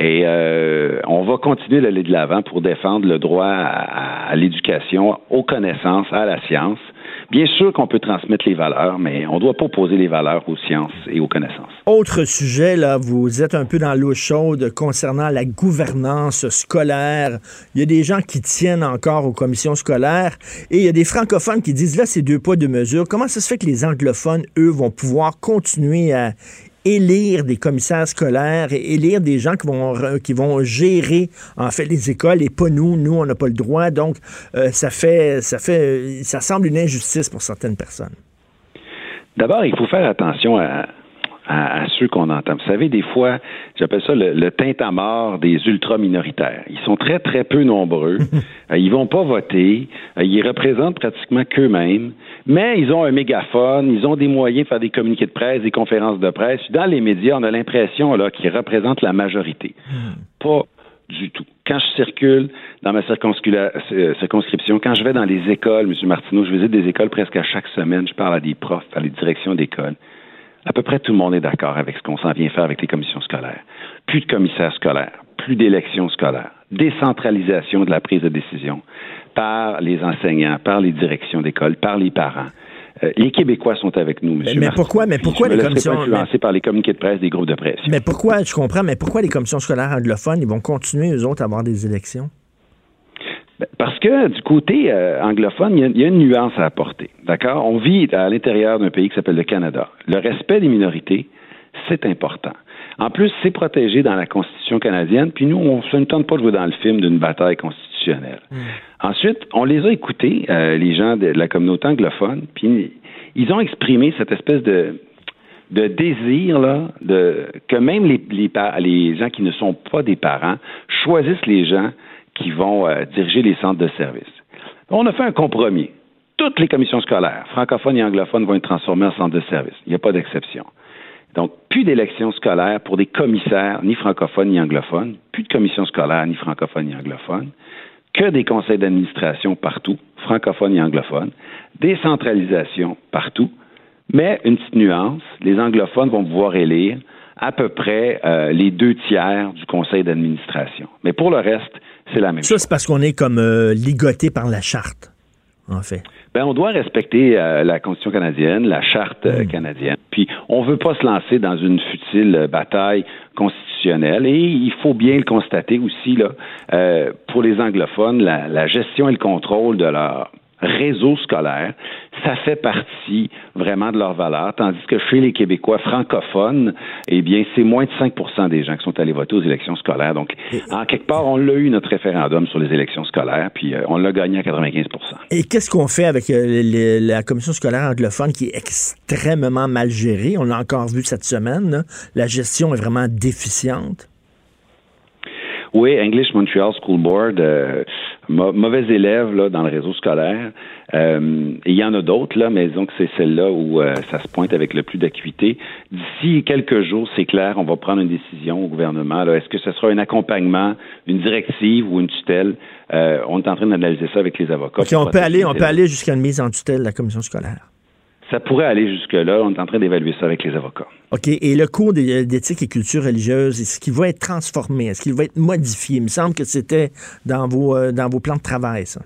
Et euh, on va continuer d'aller de l'avant pour défendre le droit à l'éducation, aux connaissances, à la science. Bien sûr qu'on peut transmettre les valeurs, mais on ne doit pas opposer les valeurs aux sciences et aux connaissances. Autre sujet, là, vous êtes un peu dans l'eau chaude concernant la gouvernance scolaire. Il y a des gens qui tiennent encore aux commissions scolaires et il y a des francophones qui disent là, c'est deux poids, deux mesures. Comment ça se fait que les anglophones, eux, vont pouvoir continuer à élire des commissaires scolaires élire des gens qui vont, qui vont gérer en fait les écoles et pas nous. Nous, on n'a pas le droit. Donc, euh, ça fait, ça fait, ça semble une injustice pour certaines personnes. D'abord, il faut faire attention à, à, ceux qu'on entend. Vous savez, des fois, j'appelle ça le, le à mort des ultra-minoritaires. Ils sont très, très peu nombreux. Euh, ils vont pas voter. Euh, ils représentent pratiquement qu'eux-mêmes. Mais ils ont un mégaphone. Ils ont des moyens de faire des communiqués de presse, des conférences de presse. Dans les médias, on a l'impression là qu'ils représentent la majorité. Hmm. Pas du tout. Quand je circule dans ma euh, circonscription, quand je vais dans les écoles, M. Martineau, je visite des écoles presque à chaque semaine, je parle à des profs, à les directions d'école à peu près tout le monde est d'accord avec ce qu'on s'en vient faire avec les commissions scolaires. Plus de commissaires scolaires, plus d'élections scolaires, décentralisation de la prise de décision par les enseignants, par les directions d'école, par les parents. Euh, les Québécois sont avec nous, monsieur. Mais, pourquoi, mais pourquoi les commissions pas par les communiqués de presse des groupes de presse Mais pourquoi, je comprends, mais pourquoi les commissions scolaires anglophones, ils vont continuer eux autres à avoir des élections? Parce que du côté euh, anglophone, il y, a, une nuance à apporter. D'accord? On vit à l'intérieur d'un pays qui s'appelle le Canada. Le respect des minorités, c'est important. En plus, c'est protégé dans la Constitution canadienne, puis nous, on ne tente pas de jouer dans le film d'une bataille constitutionnelle. Hmm. Ensuite, on les a écoutés, euh, les gens de la communauté anglophone, puis ils ont exprimé cette espèce de, de désir là, de, que même les, les, les gens qui ne sont pas des parents choisissent les gens qui vont euh, diriger les centres de services. On a fait un compromis. Toutes les commissions scolaires, francophones et anglophones, vont être transformées en centres de services. Il n'y a pas d'exception. Donc, plus d'élections scolaires pour des commissaires, ni francophones ni anglophones, plus de commissions scolaires, ni francophones ni anglophones, que des conseils d'administration partout, francophones et anglophones, décentralisation partout, mais une petite nuance, les anglophones vont pouvoir élire à peu près euh, les deux tiers du conseil d'administration. Mais pour le reste, c'est la même Ça, c'est parce qu'on est comme euh, ligoté par la charte, en fait. Ben, on doit respecter euh, la Constitution canadienne, la charte euh, hmm. canadienne. Puis, on veut pas se lancer dans une futile bataille constitutionnelle. Et il faut bien le constater aussi, là, pour les anglophones, la, la gestion et le contrôle de leur réseau scolaire, ça fait partie vraiment de leur valeur, tandis que chez les Québécois francophones, eh bien, c'est moins de 5% des gens qui sont allés voter aux élections scolaires. Donc, en quelque part, on l'a eu, notre référendum sur les élections scolaires, puis euh, on l'a gagné à 95% Et qu'est-ce qu'on fait avec euh, la commission scolaire anglophone qui est extrêmement mal gérée? On l'a encore vu cette semaine. La gestion est vraiment déficiente. Oui, English Montreal School Board, euh, mauvais élève là, dans le réseau scolaire. Euh, il y en a d'autres, là, mais disons que c'est celle-là où euh, ça se pointe avec le plus d'acuité. D'ici quelques jours, c'est clair, on va prendre une décision au gouvernement. Est-ce que ce sera un accompagnement, une directive ou une tutelle? on est en train d'analyser ça avec les avocats. OK, on peut aller, on peut aller jusqu'à une mise en tutelle de la commission scolaire. Ça pourrait aller jusque-là. On est en train d'évaluer ça avec les avocats. OK. Et le cours d'éthique et culture religieuse, est-ce qu'il va être transformé? Est-ce qu'il va être modifié? Il me semble que c'était dans vos, euh, dans vos plans de travail, ça.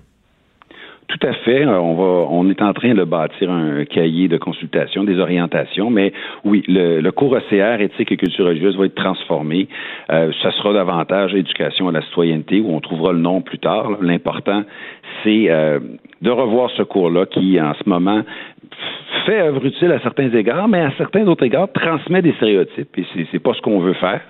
Tout à fait. Euh, on va, on est en train de bâtir un cahier de consultation, des orientations, mais oui, le, cours ECR, éthique et culture religieuse, va être transformé. Euh, ça sera davantage éducation à la citoyenneté, où on trouvera le nom plus tard. L'important, c'est de revoir ce cours-là qui, en ce moment, fait œuvre utile à certains égards, mais à certains autres égards transmet des stéréotypes. Et c'est, c'est pas ce qu'on veut faire.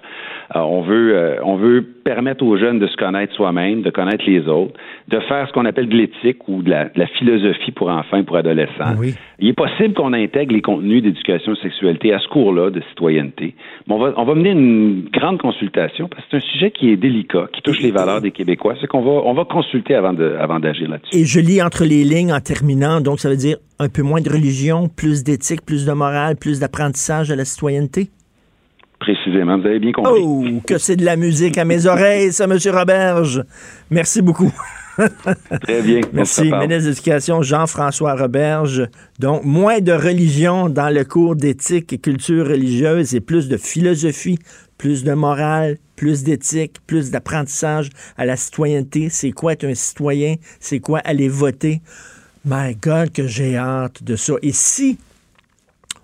Euh, on veut euh, on veut permettre aux jeunes de se connaître soi-même, de connaître les autres, de faire ce qu'on appelle de l'éthique ou de la, philosophie pour enfants pour adolescents. Il est possible qu'on intègre les contenus d'éducation sexualité à ce cours-là de citoyenneté. Mais on va on va mener une grande consultation parce que c'est un sujet qui est délicat, qui touche les valeurs des Québécois. C'est qu'on va on va consulter avant de avant d'agir là-dessus. Et je lis entre les lignes en terminant, donc ça veut dire un peu moins de religion, plus d'éthique, plus de morale, plus d'apprentissage de la citoyenneté? Précisément, vous avez bien compris. Oh, que c'est de la musique à mes oreilles, ça, M. Roberge. Merci beaucoup. Très bien. Merci, ministre de l'Éducation Jean-François Roberge. Donc, moins de religion dans le cours d'éthique et culture religieuse et plus de philosophie, plus de morale, plus d'éthique, plus d'apprentissage à la citoyenneté. C'est quoi être un citoyen? C'est quoi aller voter? My God, que j'ai hâte de ça. Et si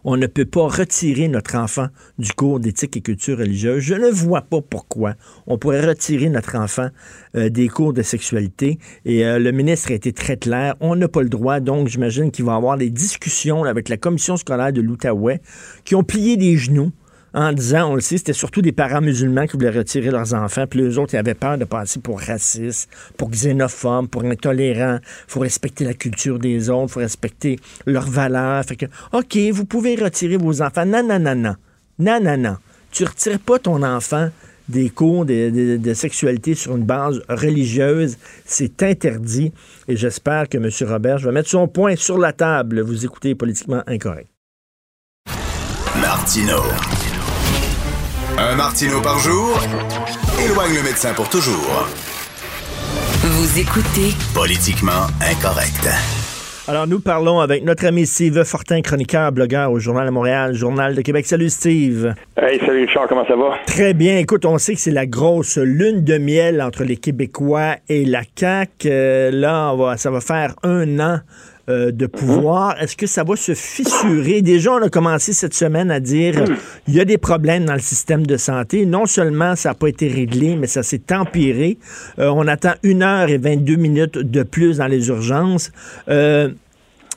on ne peut pas retirer notre enfant du cours d'éthique et culture religieuse. Je ne vois pas pourquoi on pourrait retirer notre enfant euh, des cours de sexualité. Et euh, le ministre a été très clair, on n'a pas le droit, donc j'imagine qu'il va y avoir des discussions avec la commission scolaire de l'Outaouais qui ont plié des genoux en disant, on le sait, c'était surtout des parents musulmans qui voulaient retirer leurs enfants, puis les autres, ils avaient peur de passer pour racistes, pour xénophobes, pour intolérants. Il faut respecter la culture des autres, il faut respecter leurs valeurs. Fait que, OK, vous pouvez retirer vos enfants. Non, non, non, non. Non, non, non. Tu retires pas ton enfant des cours de, sexualité sur une base religieuse. C'est interdit. Et j'espère que M. Robert vais mettre son point sur la table. Vous écoutez politiquement incorrect. Martino. Un martino par jour éloigne le médecin pour toujours. Vous écoutez Politiquement incorrect. Alors, nous parlons avec notre ami Steve Fortin, chroniqueur, blogueur au Journal de Montréal, Journal de Québec. Salut, Steve. Hey, salut, Richard, comment ça va? Très bien. Écoute, on sait que c'est la grosse lune de miel entre les Québécois et la CAQ. Euh, là, ça va faire un an euh, de pouvoir. Est-ce que ça va se fissurer? Déjà, on a commencé cette semaine à dire il y a des problèmes dans le système de santé. Non seulement ça n'a pas été réglé, mais ça s'est empiré. Euh, on attend une heure et 22 minutes de plus dans les urgences. Euh,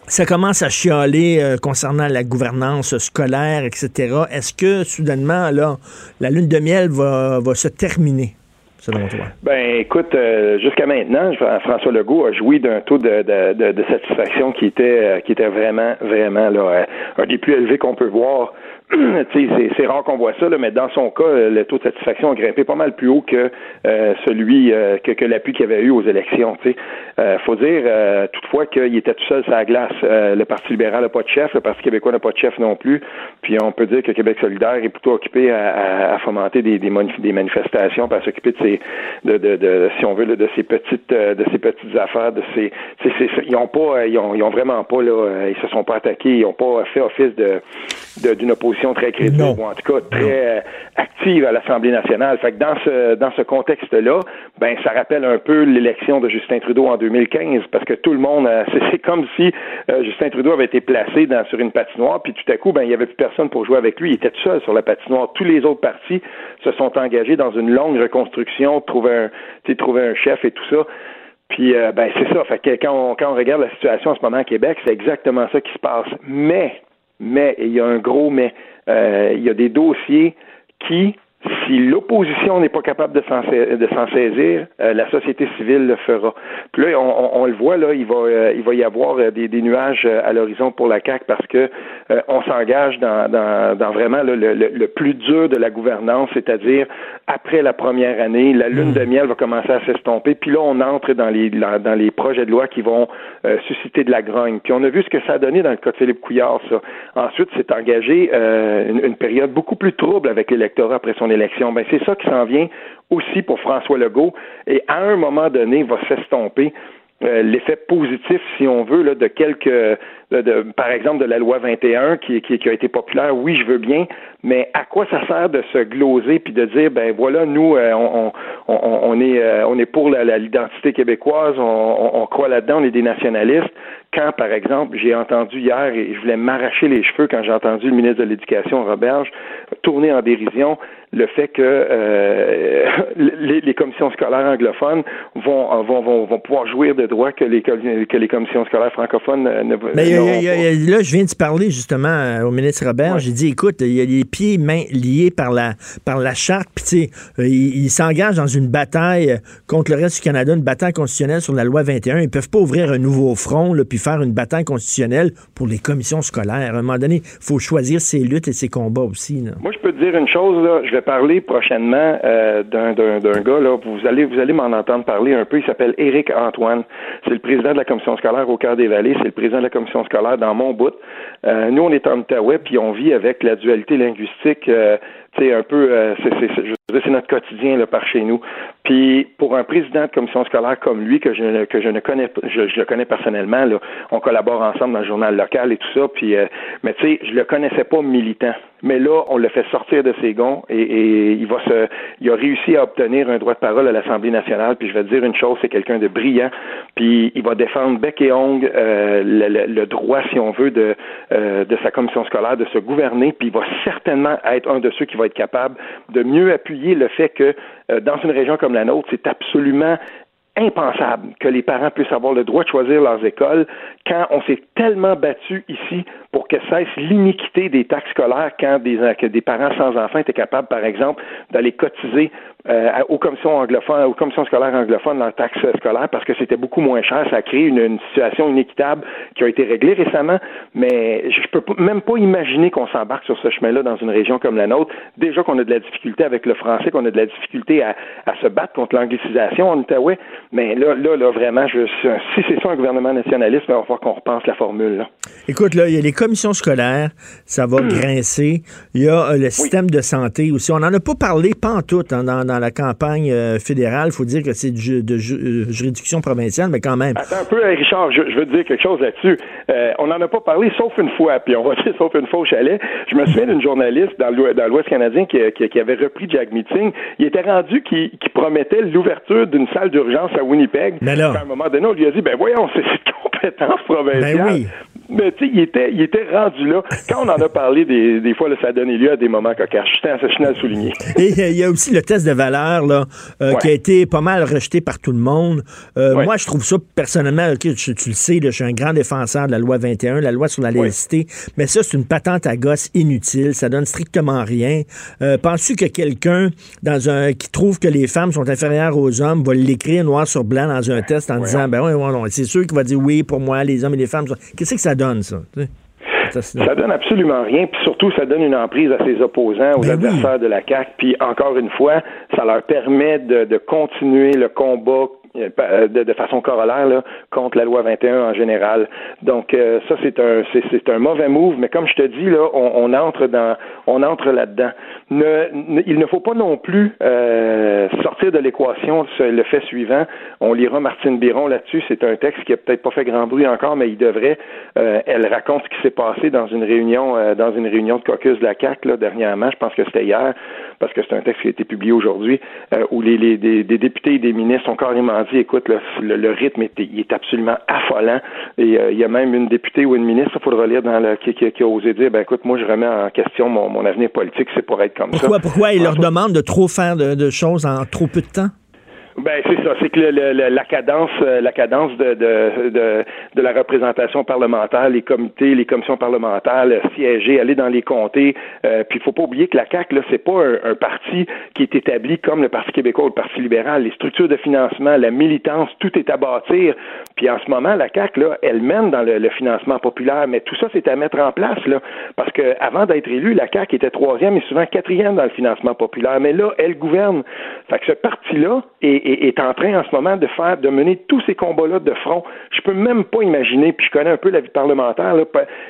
ça commence à chialer concernant la gouvernance scolaire, etc. Est-ce que soudainement, là, la lune de miel va, va se terminer? Ben, écoute, euh, jusqu'à maintenant, François Legault a joui d'un taux de, de, de, satisfaction qui était, euh, qui était vraiment, vraiment là, euh, un des plus élevés qu'on peut voir c'est rare qu'on voit ça, là, mais dans son cas, le taux de satisfaction a grimpé pas mal plus haut que euh, celui euh, que, que l'appui qu'il avait eu aux élections. Il euh, faut dire toutefois qu'il était tout seul sur la glace. le Parti libéral n'a pas de chef, le Parti québécois n'a pas de chef non plus. Puis on peut dire que Québec solidaire est plutôt occupé à, à, fomenter des, des, des manifestations, à s'occuper de ces, de, de, de, si on veut, de ces petites, de ces petites affaires, de ces, ils ont pas, ils ont, ils ont vraiment pas là, ils se sont pas attaqués, ils ont pas fait office de d'une opposition très crédible, ou en tout cas très euh, active à l'Assemblée nationale. Fait que dans ce dans ce contexte-là, ben ça rappelle un peu l'élection de Justin Trudeau en 2015, parce que tout le monde, euh, c'est comme si euh, Justin Trudeau avait été placé dans, sur une patinoire, puis tout à coup, ben il y avait plus personne pour jouer avec lui. Il était tout seul sur la patinoire. Tous les autres partis se sont engagés dans une longue reconstruction, trouver un, trouver un chef et tout ça. Puis ben c'est ça. Fait que quand on, quand on regarde la situation en ce moment à Québec, c'est exactement ça qui se passe. Mais mais, il y a un gros mais, euh, il y a des dossiers qui, si l'opposition n'est pas capable de s'en, saisir, euh, la société civile le fera. Puis là, on, le voit, là, il va, euh, il va y avoir des, des, nuages à l'horizon pour la CAQ parce que on s'engage dans, dans, vraiment le, plus dur de la gouvernance, c'est-à-dire après la première année, la lune de miel va commencer à s'estomper, puis là, on entre dans les, dans les projets de loi qui vont susciter de la grogne. Puis on a vu ce que ça a donné dans le cas de Philippe Couillard, ça. Ensuite, c'est engagé une période beaucoup plus trouble avec l'électorat après son élection. Ben, c'est ça qui s'en vient aussi pour François Legault. Et à un moment donné, va s'estomper euh, l'effet positif, si on veut, de quelques, de, par exemple, de la loi 21 qui, qui, a été populaire. Oui, je veux bien, mais à quoi ça sert de se gloser puis de dire, ben voilà, nous, euh, on, est, euh, on est pour l'identité québécoise, on croit là-dedans, on est des nationalistes. Quand, par exemple, j'ai entendu hier, et je voulais m'arracher les cheveux quand j'ai entendu le ministre de l'Éducation, Roberge, tourner en dérision le fait que euh, les, les, commissions scolaires anglophones vont, vont, vont, vont, pouvoir jouir de droits que les, que les commissions scolaires francophones ne Mais Là, je viens de parler justement euh, au ministre Robert. J'ai dit, écoute, il y a les pieds et mains liés par la, par la charte, puis tu sais, euh, il, s'engage dans une bataille contre le reste du Canada, une bataille constitutionnelle sur la loi 21. Ils peuvent pas ouvrir un nouveau front, là, puis faire une bataille constitutionnelle pour les commissions scolaires. À un moment donné, il faut choisir ses luttes et ses combats aussi. Moi, je peux te dire une chose, là. Je vais parler prochainement euh, d'un, gars, là. Vous allez, vous allez m'en entendre parler un peu. Il s'appelle Éric Antoine. C'est le président de la commission scolaire au cœur des vallées. C'est le président de la commission scolaire dans mon bout. Euh, nous, on est en Outaouais, puis on vit avec la dualité linguistique. Euh, c'est un peu, euh, c'est notre quotidien là, par chez nous. Puis pour un président de commission scolaire comme lui que je que je ne connais, je, je le connais personnellement, là, on collabore ensemble dans le journal local et tout ça. Puis, euh, mais tu sais, je le connaissais pas militant. Mais là, on le fait sortir de ses gonds et, et, il va se, il a réussi à obtenir un droit de parole à l'Assemblée nationale. Puis je vais te dire une chose, c'est quelqu'un de brillant. Puis il va défendre bec et ongle euh, le, le, droit, si on veut, de euh, de sa commission scolaire de se gouverner. Puis il va certainement être un de ceux qui va être capable de mieux appuyer le fait que euh, dans une région comme la nôtre, c'est absolument impensable que les parents puissent avoir le droit de choisir leurs écoles quand on s'est tellement battu ici pour que cesse l'iniquité des taxes scolaires quand des, des parents sans enfants étaient capables, par exemple, d'aller cotiser euh, aux commissions anglophones, aux commissions scolaires anglophones leur taxe scolaire parce que c'était beaucoup moins cher. Ça a créé une, situation inéquitable qui a été réglée récemment, mais je peux même pas imaginer qu'on s'embarque sur ce chemin-là dans une région comme la nôtre. Déjà qu'on a de la difficulté avec le français, qu'on a de la difficulté à, à se battre contre l'anglicisation en Outaouais, mais là, là, là, vraiment, je, si c'est ça un gouvernement nationaliste, il va falloir qu'on repense la formule. Écoute, là, il y a les commissions scolaires, ça va hmm. grincer. Il y a euh, le système de santé aussi. On n'en a pas parlé, pas en tout, hein, dans, dans, la campagne euh, fédérale. Il faut dire que c'est de, de, euh, juridiction provinciale, mais quand même. Attends un peu, Richard, je, veux dire quelque chose là-dessus. on n'en a pas parlé sauf une fois, puis on va dire sauf une fois au chalet. Je me souviens d'une journaliste dans l'Ouest canadien qui, qui, avait repris Jack Meeting. Il était rendu qui, qui promettait l'ouverture d'une salle d'urgence à Winnipeg. Mais là. À un moment donné, on lui a dit, ben voyons, c'est compétence provinciale. Ben oui. Mais tu sais, il était, il était rendu là. Quand on en a parlé, des, des fois, là, ça a donné lieu à des moments cocasses. Je tiens à le souligner. Et il y a aussi le test de valeur là, euh, qui a été pas mal rejeté par tout le monde. Euh, moi, je trouve ça personnellement, tu, le sais, je suis un grand défenseur de la loi 21, la loi sur la laïcité, mais ça, c'est une patente à gosse inutile. Ça donne strictement rien. Euh, Penses-tu que quelqu'un dans un qui trouve que les femmes sont inférieures aux hommes va l'écrire noir sur blanc dans un test en disant, ben oui, c'est sûr qu'il va dire oui pour moi, les hommes et les femmes. Qu'est-ce que ça donne, ça? Ça, donne absolument rien, puis surtout, ça donne une emprise à ses opposants, aux ben adversaires de la CAQ, puis encore une fois, ça leur permet de, de continuer le combat de, de, façon corollaire là, contre la loi 21 en général. Donc euh, ça c'est un c'est, un mauvais move, mais comme je te dis là, on, on entre dans on entre là-dedans. Ne, il ne faut pas non plus euh, sortir de l'équation le fait suivant. On lira Martine Biron là-dessus. C'est un texte qui a peut-être pas fait grand bruit encore, mais il devrait. elle raconte ce qui s'est passé dans une réunion dans une réunion de caucus de la CAC là dernièrement. Je pense que c'était hier parce que c'est un texte qui a été publié aujourd'hui où les, les des, des députés et des ministres ont carrément dit, écoute, le, rythme est, il est absolument affolant. Et euh, il y a même une députée ou une ministre, il faudra lire dans le, qui, qui, a osé dire, ben écoute, moi je remets en question mon, mon avenir politique, c'est pour être comme pourquoi, ça. Pourquoi ils leur demandent de trop faire de, choses en trop peu de temps? Ben c'est ça, c'est que le, la cadence, euh, la cadence de, de, de, de, la représentation parlementaire, les comités, les commissions parlementaires, siéger, aller dans les comtés. Euh, puis il faut pas oublier que la CAC là, c'est pas un, parti qui est établi comme le Parti québécois ou le Parti libéral. Les structures de financement, la militance, tout est à bâtir. Puis en ce moment, la CAC là, elle mène dans le, financement populaire, mais tout ça c'est à mettre en place là, parce que avant d'être élue, la CAC était troisième et souvent quatrième dans le financement populaire. Mais là, elle gouverne. Fait que ce parti-là est est, en train en ce moment de faire, de mener tous ces combats-là de front. Je peux même pas imaginer, puis je connais un peu la vie parlementaire,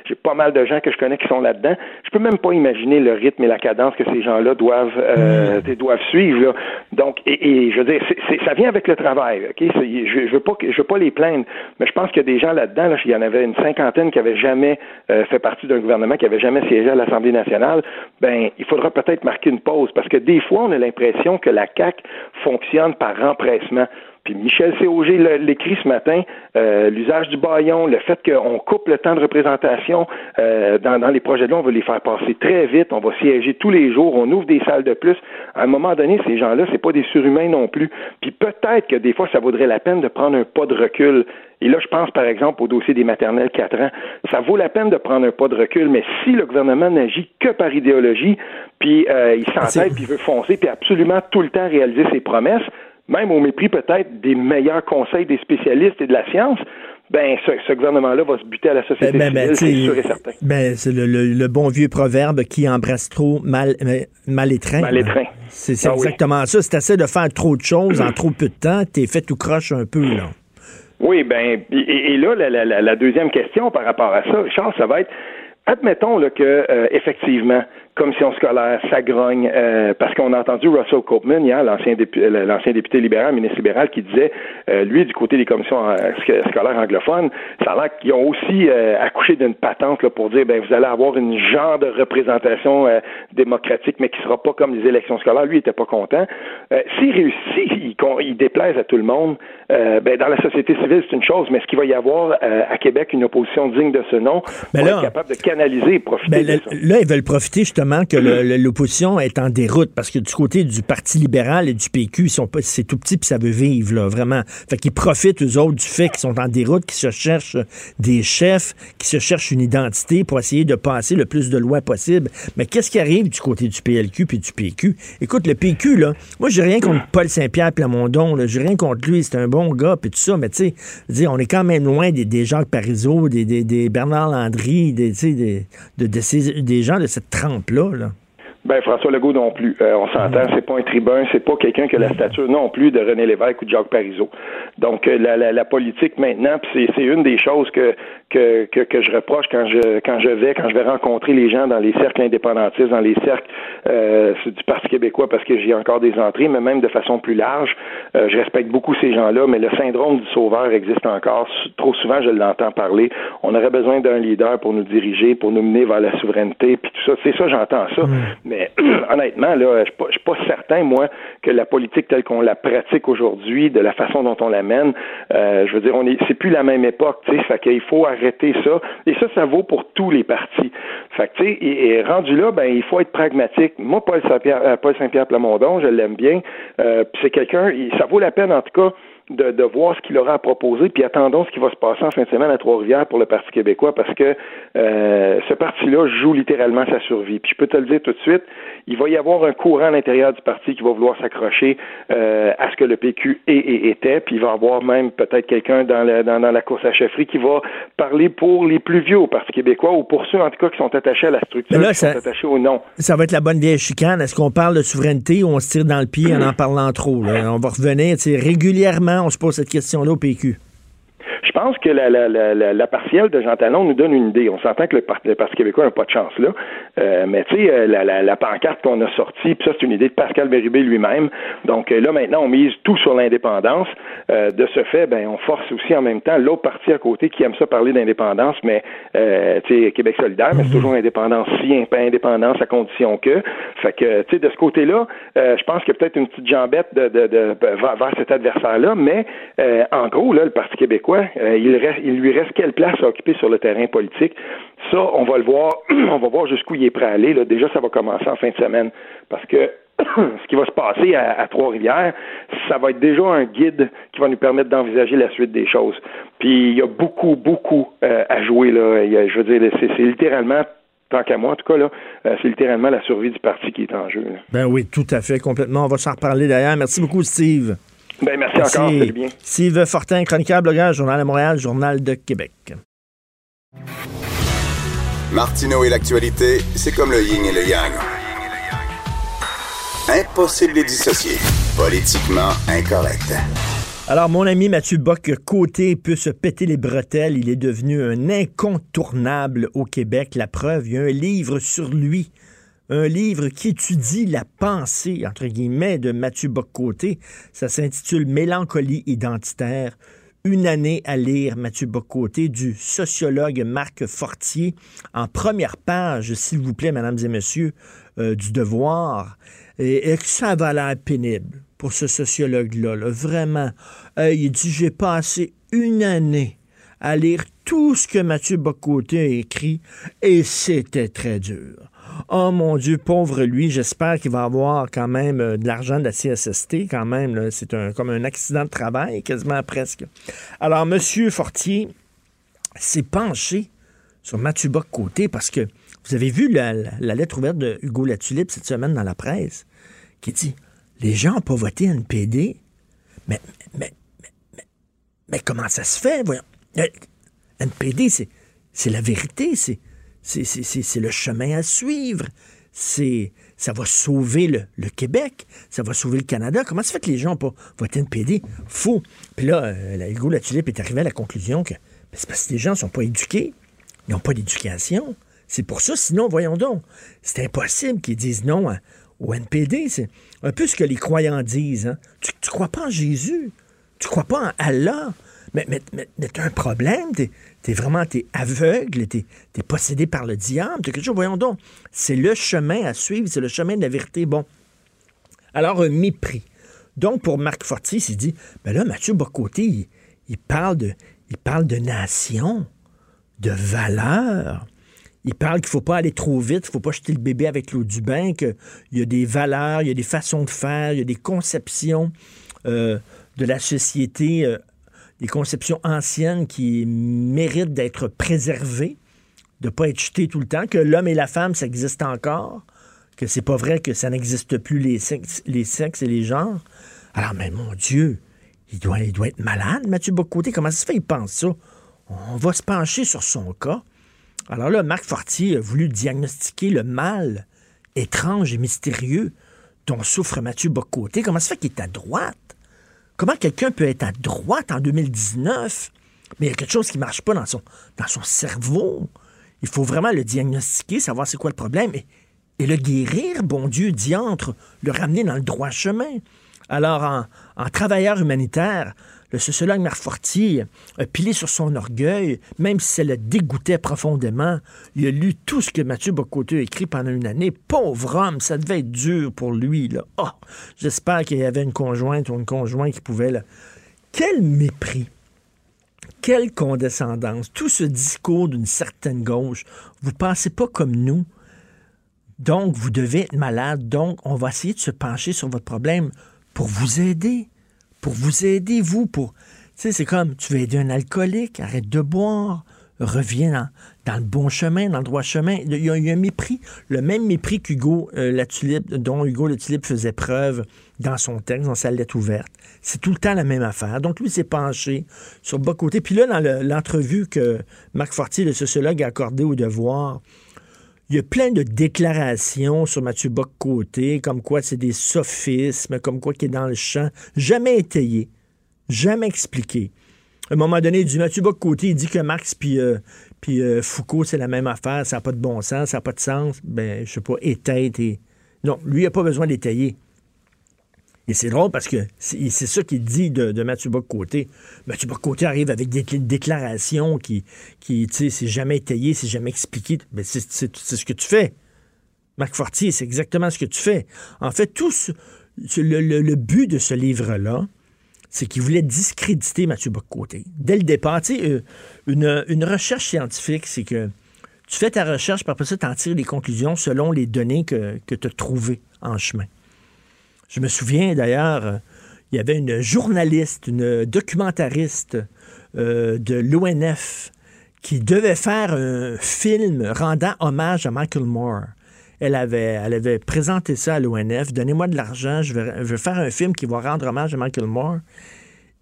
j'ai pas mal de gens que je connais qui sont là-dedans, je peux même pas imaginer le rythme et la cadence que ces gens-là doivent euh, mm. doivent suivre. Donc, et, je veux dire, ça vient avec le travail. Ok, je, je veux pas, je veux pas les plaindre, mais je pense qu'il y a des gens là-dedans. Là, il y en avait une cinquantaine qui avaient jamais euh, fait partie d'un gouvernement, qui avait jamais siégé à l'Assemblée nationale. Ben, il faudra peut-être marquer une pause parce que des fois, on a l'impression que la CAC fonctionne par empressement. Puis Michel Cauger l'écrit ce matin, euh, l'usage du baillon, le fait qu'on coupe le temps de représentation euh, dans, les projets de loi, on va les faire passer très vite, on va siéger tous les jours, on ouvre des salles de plus. À un moment donné, ces gens-là, c'est pas des surhumains non plus. Puis peut-être que des fois, ça vaudrait la peine de prendre un pas de recul. Et là, je pense par exemple au dossier des maternelles 4 ans. Ça vaut la peine de prendre un pas de recul, mais si le gouvernement n'agit que par idéologie, puis euh, il s'entête, puis il veut foncer, puis absolument tout le temps réaliser ses promesses, même au mépris peut-être des meilleurs conseils des spécialistes et de la science, ben ce, gouvernement-là va se buter à la société ben, ben, c'est sûr et certain. Ben, c'est le, bon vieux proverbe qui embrasse trop mal, mal étreint. Mal étreint. C'est ah exactement ça. C'est assez de faire trop de choses en trop peu de temps. T'es fait tout croche un peu, là. Oui, ben, et, là, la, deuxième question par rapport à ça, Charles, ça va être, admettons là, que, euh, effectivement, commission scolaire, ça grogne, euh, parce qu'on a entendu Russell Copeman l'ancien député, euh, libéral, ministre libéral, qui disait, euh, lui, du côté des commissions scolaires anglophones, ça a l'air qu'ils ont aussi accouché d'une patente là, pour dire, ben vous allez avoir une genre de représentation démocratique, mais qui sera pas comme les élections scolaires. Lui, il était pas content. S'il réussit, il, déplaise à tout le monde, ben, dans la société civile, c'est une chose, mais est-ce qu'il va y avoir à Québec une opposition digne de ce nom? Ben pour être capable de canaliser et profiter ben de ça? Là, ils veulent profiter justement que l'opposition est en déroute parce que du côté du Parti libéral et du PQ, c'est tout petit puis ça veut vivre, là, vraiment. Fait qu'ils profitent, eux autres, du fait qu'ils sont en déroute, qu'ils se cherchent des chefs, qui se cherchent une identité pour essayer de passer le plus de lois possible. Mais qu'est-ce qui arrive du côté du PLQ puis du PQ? Écoute, le PQ, là, moi, j'ai rien contre Paul Saint-Pierre Plamondon, là. J'ai rien contre lui, c'est un bon gars puis tout ça, mais tu sais, on est quand même loin des, Jacques Parizeau, des, des, Bernard Landry, des, des, de, des gens de cette trempe-là. Ben, François Legault non plus. Euh, on s'entend, c'est pas un tribun, c'est pas quelqu'un qui a la stature non plus de René Lévesque ou de Jacques Parizeau. Donc, euh, la, la, la, politique maintenant, c'est une des choses que, que, que, que, je reproche quand je quand je vais, quand je vais rencontrer les gens dans les cercles indépendantistes, dans les cercles euh, du Parti québécois, parce que j'ai encore des entrées, mais même de façon plus large. je respecte beaucoup ces gens-là, mais le syndrome du sauveur existe encore. Trop souvent, je l'entends parler. On aurait besoin d'un leader pour nous diriger, pour nous mener vers la souveraineté, puis tout ça. C'est ça, j'entends ça. Mais mais honnêtement, là, je suis pas certain, moi, que la politique telle qu'on la pratique aujourd'hui, de la façon dont on la mène, euh, je veux dire, on est, c'est plus la même époque, tu sais, fait qu'il faut arrêter ça. Et ça, ça vaut pour tous les partis. Fait que, tu sais, et, rendu là, ben, il faut être pragmatique. Moi, Paul Saint-Pierre, euh, Paul Saint-Pierre Plamondon, je l'aime bien. Euh, c'est quelqu'un, ça vaut la peine, en tout cas, de, de voir ce qu'il aura à proposer, puis attendons ce qui va se passer en fin de semaine à Trois-Rivières pour le Parti québécois, parce que euh, ce parti-là joue littéralement sa survie. Puis je peux te le dire tout de suite, il va y avoir un courant à l'intérieur du parti qui va vouloir s'accrocher euh, à ce que le PQ est et était, puis il va y avoir même peut-être quelqu'un dans la, dans, la course à chefferie qui va parler pour les plus vieux au Parti québécois, ou pour ceux en tout cas qui sont attachés à la structure, qui sont attachés au nom. Ça va être la bonne vieille chicane. Est-ce qu'on parle de souveraineté ou on se tire dans le pied en en parlant trop? On va revenir régulièrement on se pose cette question-là au PQ? Je pense que la, la, la, la, partielle de Jean Talon nous donne une idée. On s'entend que le, Parti, québécois n'a pas de chance là. Euh, mais tu sais, euh, la, pancarte qu'on a sortie, puis ça, c'est une idée de Pascal Bérubé lui-même. Donc euh, là, maintenant, on mise tout sur l'indépendance. de ce fait, ben, on force aussi en même temps l'autre parti à côté qui aime ça parler d'indépendance, mais tu sais, Québec solidaire, mais c'est toujours indépendance si, pas indépendance à condition que. Fait que, tu sais, de ce côté-là, je pense qu'il y a peut-être une petite jambette de, de, de, vers, cet adversaire-là, mais en gros, là, le Parti québécois, euh, il, reste, il lui reste quelle place à occuper sur le terrain politique? Ça, on va le voir, on va voir jusqu'où il est prêt à aller. Déjà, ça va commencer en fin de semaine. Parce que ce qui va se passer à, Trois-Rivières, ça va être déjà un guide qui va nous permettre d'envisager la suite des choses. Puis il y a beaucoup, beaucoup euh, à jouer là. je veux dire, c'est littéralement tant qu'à moi, en tout cas, là, euh, c'est littéralement la survie du parti qui est en jeu. Ben oui, tout à fait, complètement. On va s'en reparler d'ailleurs. Merci beaucoup, Steve. Ben, merci, encore, c'est bien. Steve Fortin, chroniqueur, blogueur, Journal de Montréal, Journal de Québec. Martineau et l'actualité, c'est comme le yin et le yang. Impossible de dissocier. Politiquement incorrect. Alors, mon ami Mathieu Bock-Côté peut se péter les bretelles. Il est devenu un incontournable au Québec. La preuve, il y a un livre sur lui. Un livre qui étudie la pensée, entre guillemets, de Mathieu Bock-Côté. Ça s'intitule Mélancolie identitaire. Une année à lire Mathieu Bocoté du sociologue Marc Fortier en première page, s'il vous plaît, mesdames et messieurs, euh, du devoir. Et, que ça va l'air pénible pour ce sociologue-là. Vraiment. Il dit J'ai passé une année à lire tout ce que Mathieu Bocoté a écrit et c'était très dur. Oh mon Dieu, pauvre lui, j'espère qu'il va avoir quand même euh, de l'argent de la CSST, quand même. C'est comme un accident de travail, quasiment presque. Alors, Monsieur Fortier s'est penché sur Mathieu Bocoté parce que vous avez vu la, lettre ouverte de Hugo Latulippe cette semaine dans la presse qui dit Les gens n'ont pas voté NPD. Mais, mais, mais, mais, comment ça se fait? Voyons. Euh, NPD, c'est la vérité, c'est c'est le chemin à suivre. C'est ça va sauver le, Québec, ça va sauver le Canada. Comment ça fait que les gens n'ont pas voté NPD? Faux. Puis là, euh, Hugo Latulippe est arrivé à la conclusion que ben, c'est parce que les gens ne sont pas éduqués. Ils n'ont pas d'éducation. C'est pour ça, sinon, voyons donc, c'est impossible qu'ils disent non au NPD. C'est un peu ce que les croyants disent. Hein. Tu ne crois pas en Jésus? Tu ne crois pas en Allah? Mais, mais, mais, tu as un problème. Vraiment es aveugle. Tu es, possédé par le diable. quelque chose. Voyons donc. C'est le chemin à suivre. C'est le chemin de la vérité. Bon. Alors, un mépris. Donc, pour Marc Fortis, il dit ben là, Mathieu Bocoté, il, parle de, il parle de nation, de valeur. Il parle qu'il ne faut pas aller trop vite, il ne faut pas jeter le bébé avec l'eau du bain, qu'il y a des valeurs, il y a des façons de faire, il y a des conceptions euh, de la société, euh, des conceptions anciennes qui méritent d'être préservées, de ne pas être jetées tout le temps, que l'homme et la femme, ça existe encore, que c'est pas vrai que ça n'existe plus les sexes, et les genres. Alors, mais mon Dieu, il doit, il doit être malade, Mathieu Bocoté. Comment ça se fait, il pense ça? On va se pencher sur son cas. Alors là, Marc Fortier a voulu diagnostiquer le mal étrange et mystérieux dont souffre Mathieu Bocoté. Comment ça se fait qu'il est à droite? Comment quelqu'un peut être à droite en 2019, mais il y a quelque chose qui ne marche pas dans son, cerveau? Il faut vraiment le diagnostiquer, savoir c'est quoi le problème et, et le guérir, bon Dieu, diantre, le ramener dans le droit chemin. Alors, en, en travailleur humanitaire, le sociologue Marc Fortier a pilé sur son orgueil, même si ça le dégoûtait profondément. Il a lu tout ce que Mathieu Bocoté a écrit pendant une année. Pauvre homme, ça devait être dur pour lui. Oh, j'espère qu'il y avait une conjointe ou un conjoint qui pouvait... Quel mépris! Quelle condescendance! Tout ce discours d'une certaine gauche. Vous pensez pas comme nous. Donc, vous devez être malade. Donc, on va essayer de se pencher sur votre problème pour vous aider pour vous aider, vous, pour... Tu sais, c'est comme, tu veux aider un alcoolique, arrête de boire, reviens dans, le bon chemin, dans le droit chemin. Il y, a, un mépris, le même mépris qu'Hugo euh, la dont Hugo la tulipe faisait preuve dans son texte, dans sa lettre ouverte. C'est tout le temps la même affaire. Donc, lui s'est penché sur bas côté. Puis là, dans l'entrevue que Marc Fortier, le sociologue, a accordée au devoir, il y a plein de déclarations sur Mathieu Bock-Côté, comme quoi c'est des sophismes, comme quoi qui est dans le champ, jamais étayé, jamais expliqué. À un moment donné, dit Mathieu Bock-Côté, il dit que Marx puis, euh, euh, Foucault, c'est la même affaire, ça n'a pas de bon sens, ça n'a pas de sens. Ben, je sais pas, étaye. Non, lui, il n'a pas besoin d'étayer. Et c'est drôle parce que c'est ça qu'il dit de, Mathieu Bock-Côté. Mathieu Bock-Côté arrive avec des déclarations qui, tu sais, c'est jamais étayé, c'est jamais expliqué. Mais c'est ce que tu fais. Marc Fortier, c'est exactement ce que tu fais. En fait, tout le, but de ce livre-là, c'est qu'il voulait discréditer Mathieu Bock-Côté. Dès le départ, tu sais, euh, une, recherche scientifique, c'est que tu fais ta recherche, puis après ça, tu en tires les conclusions selon les données que, que tu as trouvées en chemin. Je me souviens d'ailleurs, il y avait une journaliste, une documentariste euh, de l'ONF qui devait faire un film rendant hommage à Michael Moore. Elle avait, présenté ça à l'ONF. Donnez-moi de l'argent, je vais, je vais faire un film qui va rendre hommage à Michael Moore.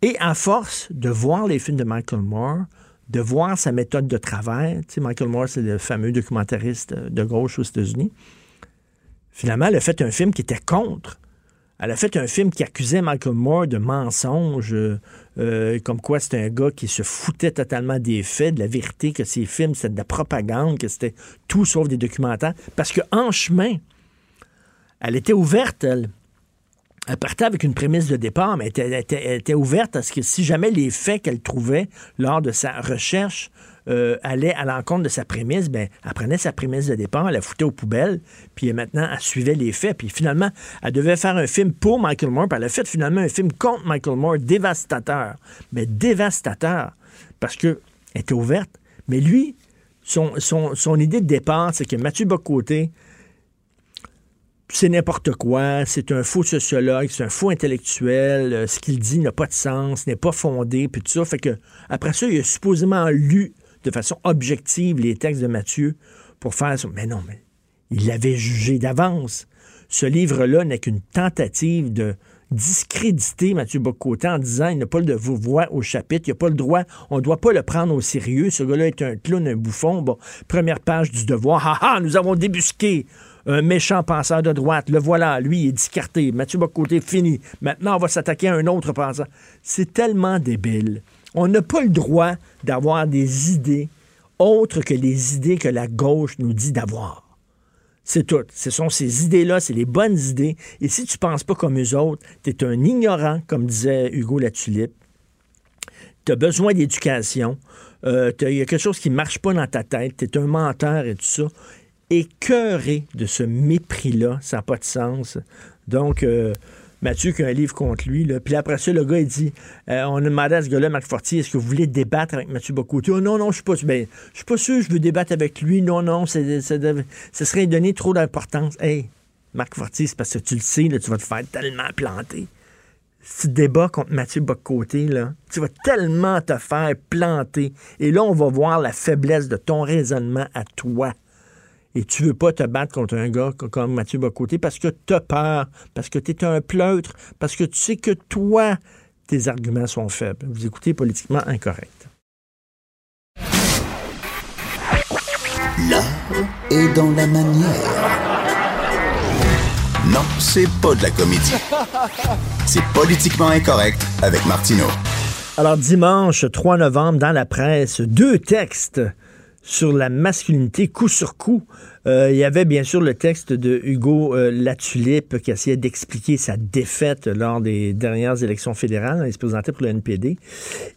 Et à force de voir les films de Michael Moore, de voir sa méthode de travail, tu Michael Moore, c'est le fameux documentariste de gauche aux États-Unis, finalement, elle a fait un film qui était contre. Elle a fait un film qui accusait Michael Moore de mensonges, euh, comme quoi c'était un gars qui se foutait totalement des faits, de la vérité, que ses films, c'était de la propagande, que c'était tout sauf des documentaires. Parce qu'en chemin, elle était ouverte, elle. Elle partait avec une prémisse de départ, mais elle était, ouverte à ce que si jamais les faits qu'elle trouvait lors de sa recherche euh, allait à l'encontre de sa prémisse, ben, elle prenait sa prémisse de départ, elle la foutait aux poubelles, puis maintenant, elle suivait les faits. Puis finalement, elle devait faire un film pour Michael Moore, puis elle a fait finalement un film contre Michael Moore, dévastateur. Mais dévastateur, parce qu'elle était ouverte. Mais lui, son idée de départ, c'est que Mathieu Bocoté, c'est n'importe quoi, c'est un faux sociologue, c'est un faux intellectuel, euh, ce qu'il dit n'a pas de sens, n'est pas fondé, puis tout ça. Fait que après ça, il a supposément lu de façon objective les textes de Mathieu pour faire ça. Mais non, mais il l'avait jugé d'avance. Ce livre-là n'est qu'une tentative de discréditer Mathieu Bocoté en disant il n'a pas le de vous voir au chapitre, il n'a pas le droit, on ne doit pas le prendre au sérieux. Ce gars-là est un clown, un bouffon. Bon, première page du devoir. Ha ha, nous avons débusqué un méchant penseur de droite. Le voilà, lui, est discarté. Mathieu Bocoté, fini. Maintenant, on va s'attaquer à un autre penseur. C'est tellement débile. On n'a pas le droit d'avoir des idées autres que les idées que la gauche nous dit d'avoir. C'est tout. Ce sont ces idées-là, c'est les bonnes idées. Et si tu ne penses pas comme eux autres, tu es un ignorant, comme disait Hugo Latulippe. Tu as besoin d'éducation. Il y a quelque chose qui ne marche pas dans ta tête. Tu es un menteur et tout ça écœuré de ce mépris-là. Ça n'a pas de sens. Donc, euh, Mathieu qui a un livre contre lui. Là. Puis après ça, le gars, il dit euh, on a demandé à ce gars-là, Marc Fortier, est-ce que vous voulez débattre avec Mathieu Bocoté? Oh, Non, non, je suis pas, ben, je suis pas sûr, je veux débattre avec lui. Non, non, ça serait donner trop d'importance. Hey, Marc Fortier, c'est parce que tu le sais, tu vas te faire tellement planter. Si tu débats contre Mathieu Bocoté, tu vas tellement te faire planter. Et là, on va voir la faiblesse de ton raisonnement à toi et tu veux pas te battre contre un gars comme Mathieu Bocoté parce que tu as peur, parce que tu es un pleutre, parce que tu sais que toi, tes arguments sont faibles. Vous écoutez politiquement incorrect. L'art est dans la manière. Non, c'est pas de la comédie. C'est politiquement incorrect avec Martineau. Alors dimanche 3 novembre, dans la presse, deux textes sur la masculinité coup sur coup. Euh, il y avait bien sûr le texte de Hugo euh, Latulippe qui essayait d'expliquer sa défaite lors des dernières élections fédérales. Il se présentait pour le NPD.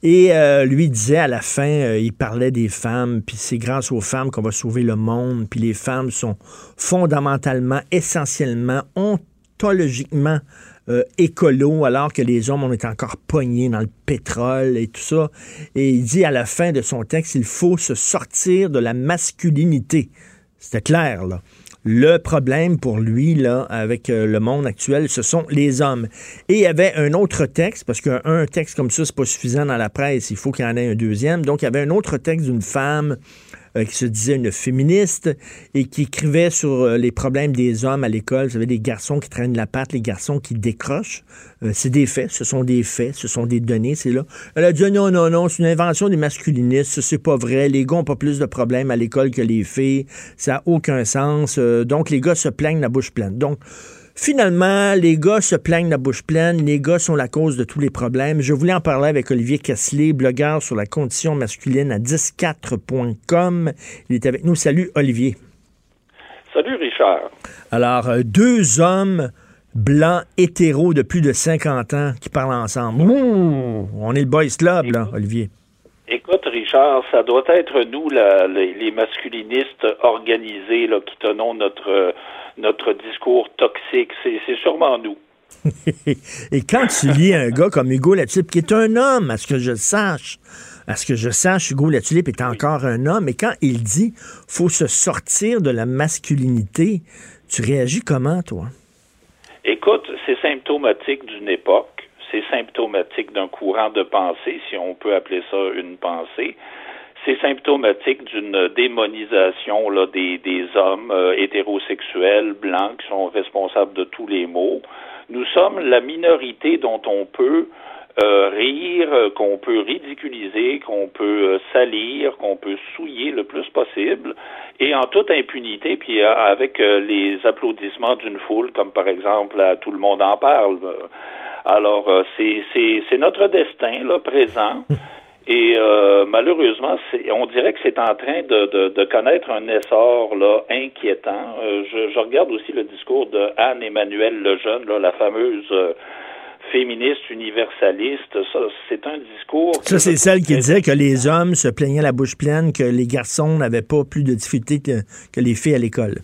Et euh, lui disait à la fin, il parlait des femmes, puis c'est grâce aux femmes qu'on va sauver le monde, puis les femmes sont fondamentalement, essentiellement, ontologiquement euh, écolo, alors que les hommes, on est encore pognés dans le pétrole et tout ça. Et il dit à la fin de son texte, il faut se sortir de la masculinité. C'était clair, là. Le problème pour lui, là, avec euh, le monde actuel, ce sont les hommes. Et il y avait un autre texte, parce qu'un texte comme ça, c'est pas suffisant dans la presse, il faut qu'il y en ait un deuxième. Donc, il y avait un autre texte d'une femme euh, qui se disait une féministe et qui écrivait sur euh, les problèmes des hommes à l'école. Vous savez, les garçons qui traînent la patte, les garçons qui décrochent. Euh, c'est des faits, ce sont des faits, ce sont des données, c'est là. Elle a dit non, non, non, c'est une invention des masculinistes, c'est pas vrai. Les gars n'ont pas plus de problèmes à l'école que les filles. Ça n'a aucun sens. donc, les gars se plaignent la bouche pleine. Donc, Finalement, les gars se plaignent la bouche pleine, les gars sont la cause de tous les problèmes. Je voulais en parler avec Olivier Kessler, blogueur sur la condition masculine à 104.com. Il est avec nous. Salut Olivier. Salut Richard. Alors, euh, deux hommes blancs hétéros de plus de 50 ans qui parlent ensemble. on est le boys club, là, Olivier. Écoute, Richard, ça doit être nous, les, masculinistes organisés, là, qui tenons notre notre discours toxique. C'est sûrement nous. Et quand tu lis un gars comme Hugo Latulippe, qui est un homme, à ce que je sache, à ce que je sache, Hugo Latulippe est encore un homme, et quand il dit faut se sortir de la masculinité, tu réagis comment, toi? Écoute, c'est symptomatique d'une époque, c'est symptomatique d'un courant de pensée, si on peut appeler ça une pensée. C'est symptomatique d'une démonisation là, des, des hommes euh, hétérosexuels blancs qui sont responsables de tous les maux. Nous sommes la minorité dont on peut euh, rire, euh, qu'on peut ridiculiser, qu'on peut euh, salir, qu'on peut souiller le plus possible, et en toute impunité, puis avec les applaudissements d'une foule, comme par exemple à Tout le monde en parle. Alors, c'est notre destin, là, présent. Et malheureusement, c'est, on dirait que c'est en train de, de, de, connaître un essor là, inquiétant. je, je, regarde aussi le discours de Anne-Emmanuel Lejeune, là, la fameuse féministe, universaliste. Ça, c'est un discours. Ça, c'est celle qui disait que les hommes se plaignaient la bouche pleine, que les garçons n'avaient pas plus de difficultés que, les filles à l'école.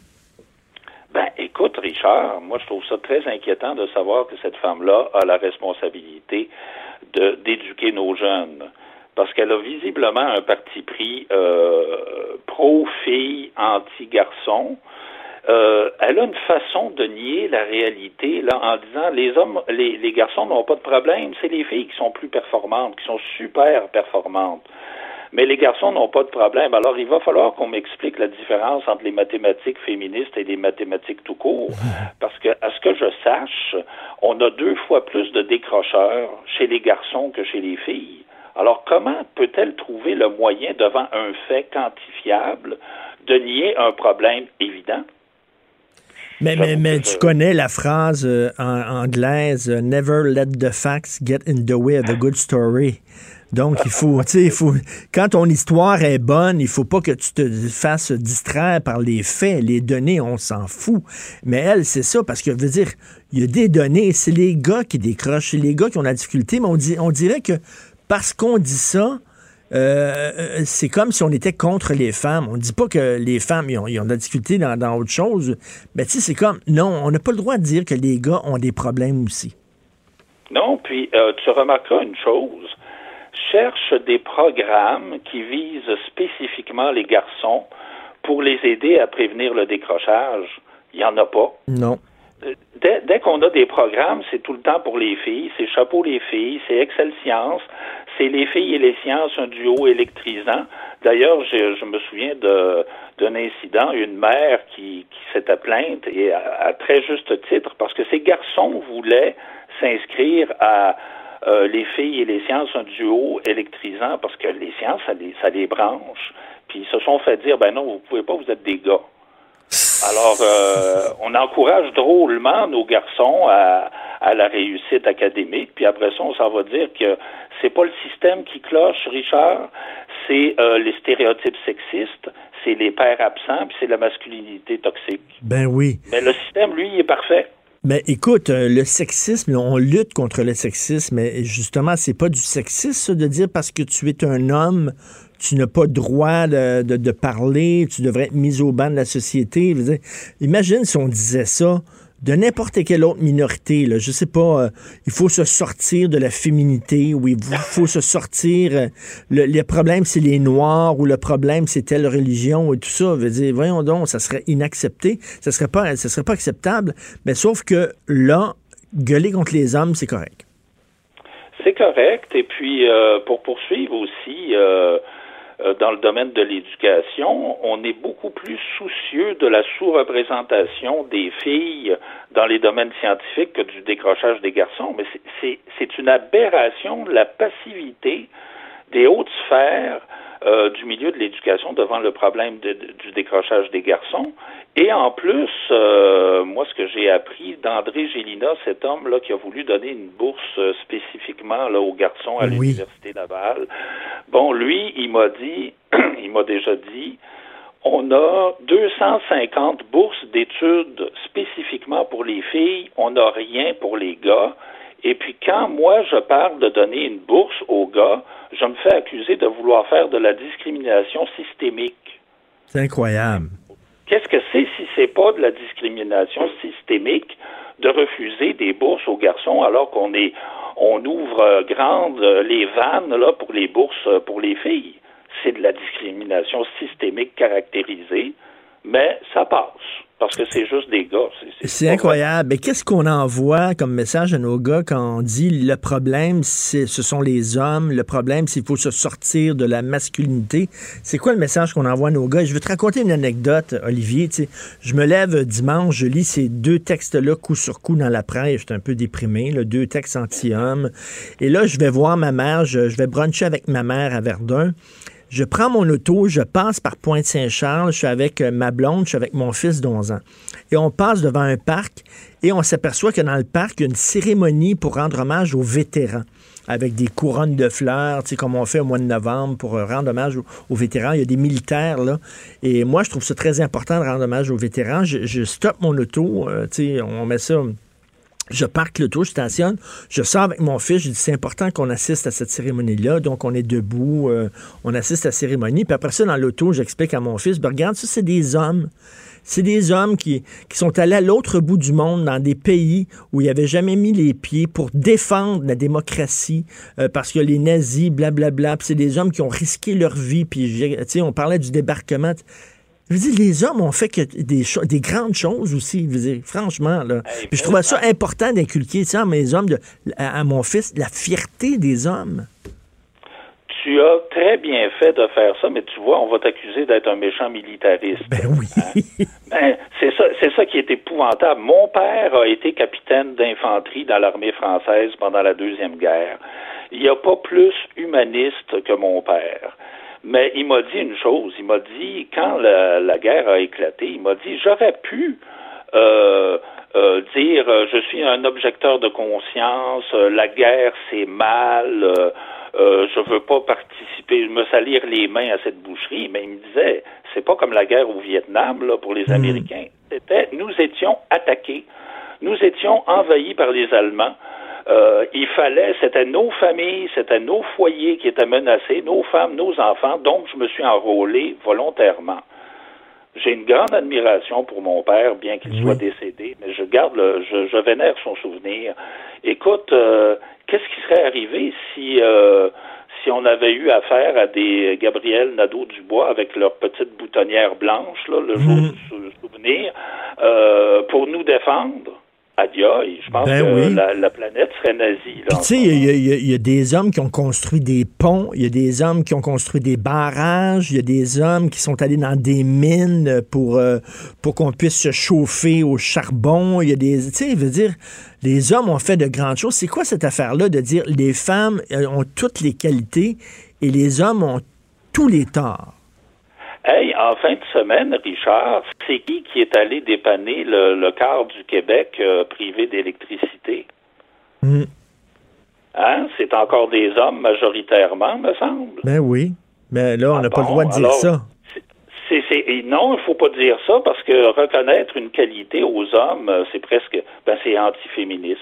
Ben, écoute, Richard, moi, je trouve ça très inquiétant de savoir que cette femme-là a la responsabilité d'éduquer nos jeunes. Parce qu'elle a visiblement un parti pris euh, pro-fille, anti-garçon. Euh, elle a une façon de nier la réalité là en disant les hommes, les, les garçons n'ont pas de problème, c'est les filles qui sont plus performantes, qui sont super performantes. Mais les garçons n'ont pas de problème. Alors, il va falloir qu'on m'explique la différence entre les mathématiques féministes et les mathématiques tout court. Parce que, à ce que je sache, on a deux fois plus de décrocheurs chez les garçons que chez les filles. Alors, comment peut-elle trouver le moyen, devant un fait quantifiable, de nier un problème évident? Mais, mais, mais tu connais la phrase euh, en, anglaise euh, Never let the facts get in the way of a good story. Donc, il faut, tu sais, il faut, quand ton histoire est bonne, il faut pas que tu te fasses distraire par les faits, les données, on s'en fout. Mais elle, c'est ça, parce que, je veux dire, il y a des données, c'est les gars qui décrochent, c'est les gars qui ont la difficulté, mais on, dit, on dirait que parce qu'on dit ça, euh, euh, c'est comme si on était contre les femmes. On ne dit pas que les femmes ils ont, de la difficulté dans, autre chose. Mais tu sais, c'est comme, non, on n'a pas le droit de dire que les gars ont des problèmes aussi. Non, puis euh, tu remarqueras une chose. Cherche des programmes qui visent spécifiquement les garçons pour les aider à prévenir le décrochage. Il n'y en a pas. Non. Dès, dès qu'on a des programmes, c'est tout le temps pour les filles, c'est Chapeau les filles, c'est Excel Science, c'est Les filles et les sciences, un duo électrisant. D'ailleurs, je, je, me souviens d'un incident, une mère qui, qui s'était plainte, et à, très juste titre, parce que ces garçons voulaient s'inscrire à euh, les filles et les sciences, un duo électrisant, parce que les sciences, ça les, ça les branche. Puis ils se sont fait dire, ben non, vous pouvez pas, vous êtes des gars. Alors, euh, on encourage drôlement nos garçons à, à la réussite académique, puis après ça, on s'en va dire que c'est pas le système qui cloche, Richard, c'est euh, les stéréotypes sexistes, c'est les pères absents, puis c'est la masculinité toxique. Ben oui. Mais le système, lui, il est parfait. Mais écoute, euh, le sexisme, on lutte contre le sexisme, mais justement, c'est pas du sexisme de dire parce que tu es un homme, tu n'as pas droit de, de, parler, tu devrais être mis au banc de la société. imagine si on disait ça de n'importe quelle autre minorité. Là. Je sais pas, euh, il faut se sortir de la féminité ou il faut se sortir. Euh, le, problème, c'est les Noirs ou le problème, c'est telle religion et tout ça. Veut dire, voyons donc, ça serait inaccepté. Ça serait pas, ça serait pas acceptable. Mais sauf que là, gueuler contre les hommes, c'est correct. C'est correct. Et puis, euh, pour poursuivre aussi, dans le domaine de l'éducation, on est beaucoup plus soucieux de la sous-représentation des filles dans les domaines scientifiques que du décrochage des garçons. Mais c'est une aberration de la passivité des hautes sphères euh, du milieu de l'éducation devant le problème du décrochage des garçons. Et en plus, euh, moi, ce que j'ai appris d'André Gélina, cet homme-là qui a voulu donner une bourse euh, spécifiquement là, aux garçons à l'Université Laval, bon, lui, il m'a dit, il m'a déjà dit, on a 250 bourses d'études spécifiquement pour les filles, on n'a rien pour les gars. Et puis quand moi je parle de donner une bourse aux gars, je me fais accuser de vouloir faire de la discrimination systémique. C'est incroyable. Qu'est-ce que c'est si c'est pas de la discrimination systémique de refuser des bourses aux garçons alors qu'on est on ouvre euh, grandes euh, les vannes là pour les bourses euh, pour les filles? C'est de la discrimination systémique caractérisée. mais ça passe. Parce que c'est juste des gars. C'est incroyable. Mais qu'est-ce qu'on envoie comme message à nos gars quand on dit le problème, ce sont les hommes, le problème, c'est qu'il faut se sortir de la masculinité? C'est quoi le message qu'on envoie à nos gars? Je vais te raconter une anecdote, Olivier. je me lève dimanche, je lis ces deux textes-là coup sur coup dans la presse. J'étais un peu déprimé, là, deux textes anti-hommes. Et là, je vais voir ma mère, je, je vais bruncher avec ma mère à Verdun. Je prends mon auto, je passe par Pointe-Saint-Charles, je suis avec euh, ma blonde, je suis avec mon fils d'11 ans. Et on passe devant un parc et on s'aperçoit que dans le parc, il y a une cérémonie pour rendre hommage aux vétérans avec des couronnes de fleurs, comme on fait au mois de novembre pour euh, rendre hommage aux, vétérans. Il y a des militaires, là. Et moi, je trouve ça très important de rendre hommage aux vétérans. Je, stoppe mon auto, euh, on met ça je parque l'auto, je stationne, je sors avec mon fils, je dis c'est important qu'on assiste à cette cérémonie-là, donc on est debout, euh, on assiste à la cérémonie, puis après ça, dans l'auto, j'explique à mon fils, ben, regarde, ça, c'est des hommes. C'est des hommes qui, qui sont allés à l'autre bout du monde, dans des pays où ils n'avaient jamais mis les pieds pour défendre la démocratie, euh, parce que les nazis, blablabla, puis c'est des hommes qui ont risqué leur vie, puis, on parlait du débarquement. Je veux dire, les hommes ont fait que des, des grandes choses aussi. Je veux dire, franchement, là. Puis je trouvais ça important d'inculquer ça à mes hommes, de, à, mon fils, la fierté des hommes. Tu as très bien fait de faire ça, mais tu vois, on va t'accuser d'être un méchant militariste. Ben oui. Hein? Ben, c'est ça, c'est ça qui est épouvantable. Mon père a été capitaine d'infanterie dans l'armée française pendant la deuxième guerre. Il n'y a pas plus humaniste que mon père. Mais il m'a dit une chose. Il m'a dit, quand la, guerre a éclaté, il m'a dit, j'aurais pu euh, euh, dire, euh, je suis un objecteur de conscience, la guerre c'est mal, je veux pas participer, me salir les mains à cette boucherie. Mais il me disait, c'est pas comme la guerre au Vietnam là, pour les hmm. Américains. C'était, nous étions attaqués, nous étions envahis par les Allemands. Euh, il fallait, c'était nos familles, c'était nos foyers qui étaient menacés, nos femmes, nos enfants, donc je me suis enrôlé volontairement. J'ai une grande admiration pour mon père, bien qu'il soit décédé, mais je garde, le, je, je vénère son souvenir. Écoute, euh, qu'est-ce qui serait arrivé si euh, si on avait eu affaire à des Gabriel Nadeau-Dubois avec leur petite boutonnière blanche, là, le jour mmh. du souvenir, euh, pour nous défendre? Adia, je pense ben que la, planète serait nazie. tu sais, il y, a des hommes qui ont construit des ponts, il y a des hommes qui ont construit des barrages, il y a des hommes qui sont allés dans des mines pour, euh, pour qu'on puisse se chauffer au charbon. Il y a des. Tu sais, veut dire, les hommes ont fait de grandes choses. C'est quoi cette affaire-là de dire les femmes ont toutes les qualités et les hommes ont tous les torts? Hey, en fin de semaine, Richard, c'est qui qui est allé dépanner le, quart du Québec euh, privé d'électricité? Hmm. Hein? C'est encore des hommes majoritairement, me semble. Ben oui. Mais là, on n'a pas le droit de dire ça. non, il ne faut pas dire ça parce que reconnaître une qualité aux hommes, euh, c'est presque, ben, c'est antiféministe.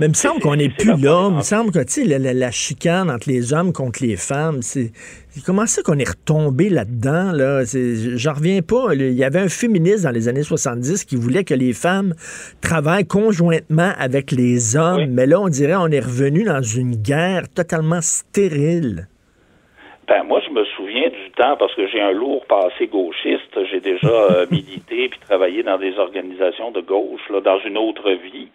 Mais il me semble qu'on n'est plus là. Il me semble que la, la, chicane entre les hommes contre les femmes, c'est. Comment ça qu'on est retombé là-dedans? Là? J'en reviens pas. Il y avait un féministe dans les années 70 qui voulait que les femmes travaillent conjointement avec les hommes. Mais là, on dirait on est revenu dans une guerre totalement stérile. Ben, moi, je me souviens du temps, parce que j'ai un lourd passé gauchiste. J'ai déjà euh, milité puis travaillé dans des organisations de gauche, là, dans une autre vie.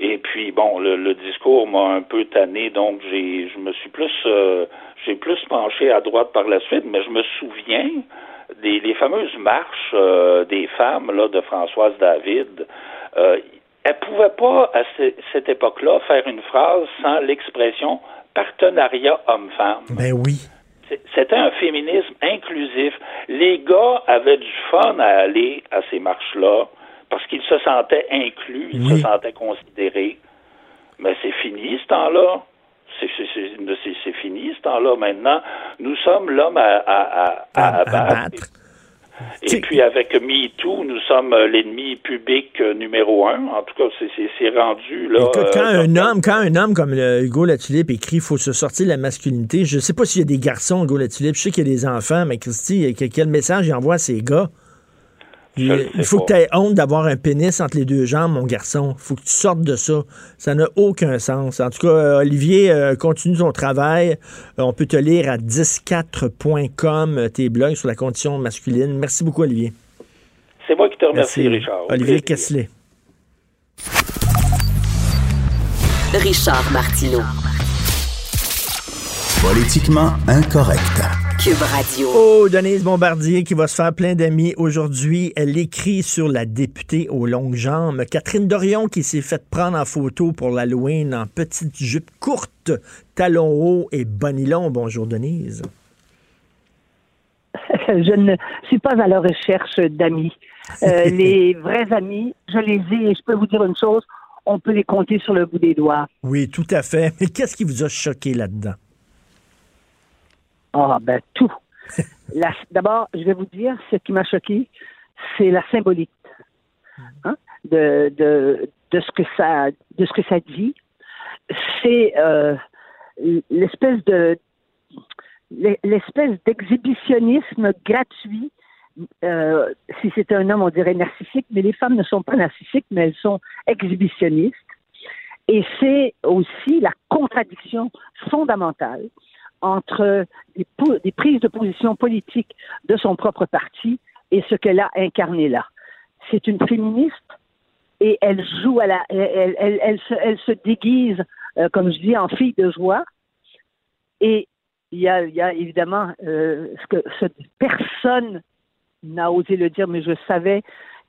Et puis bon, le, discours m'a un peu tanné, donc j'ai, je me suis plus, euh, j'ai plus penché à droite par la suite, mais je me souviens des fameuses marches euh, des femmes là de Françoise David. Euh, elle pouvait pas à cette époque-là faire une phrase sans l'expression partenariat homme-femme. Ben oui. C'était un féminisme inclusif. Les gars avaient du fun à aller à ces marches-là parce qu'ils se sentaient inclus, ils se sentaient considérés. Mais c'est fini ce temps-là. C'est fini ce temps-là. Maintenant, nous sommes l'homme à, abattre. Et puis avec MeToo, nous sommes l'ennemi public numéro un. En tout cas, c'est rendu là. quand euh, un homme, quand un homme comme Hugo Latulippe écrit il faut se sortir de la masculinité, je ne sais pas s'il y a des garçons, Hugo Latulippe, je sais qu'il y a des enfants, mais Christy, quel message il envoie à ces gars? Il, faut que tu aies honte d'avoir un pénis entre les deux jambes, mon garçon. Il faut que tu sortes de ça. Ça n'a aucun sens. En tout cas, euh, Olivier, euh, continue ton travail. Euh, on peut te lire à 104.com, tes blogs sur la condition masculine. Merci beaucoup, Olivier. C'est moi qui te remercie, Richard. Olivier Kessler. Richard Martineau. Politiquement incorrect. Cube Radio. Oh, Denise Bombardier qui va se faire plein d'amis aujourd'hui. Elle écrit sur la députée aux longues jambes. Catherine Dorion qui s'est fait prendre en photo pour l'Halloween en petite jupe courte, talons hauts et bonilon. Bonjour, Denise. Je ne suis pas à la recherche d'amis. Euh, les vrais amis, je les ai et je peux vous dire une chose, on peut les compter sur le bout des doigts. Oui, tout à fait. Mais qu'est-ce qui vous a choqué là-dedans? Ah, ben tout. D'abord, je vais vous dire, ce qui m'a choqué, c'est la symbolique hein, de, de, de, ce que ça, de ce que ça dit. C'est euh, l'espèce d'exhibitionnisme gratuit. Euh, si c'était un homme, on dirait narcissique, mais les femmes ne sont pas narcissiques, mais elles sont exhibitionnistes. Et c'est aussi la contradiction fondamentale entre des, prises de position politiques de son propre parti et ce qu'elle a incarné là. C'est une féministe et elle joue à la, elle, se, déguise, euh, comme je dis, en fille de joie. Et il y a, évidemment euh, ce que personne n'a osé le dire, mais je savais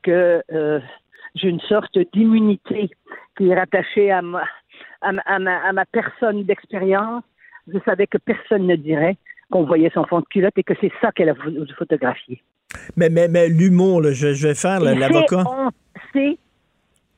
que euh, j'ai une sorte d'immunité qui est rattachée à ma personne d'expérience. Je savais que personne ne dirait qu'on voyait son fond de culotte et que c'est ça qu'elle a voulu photographier. Mais, mais, mais l'humour, je, je vais faire l'avocat. C'est.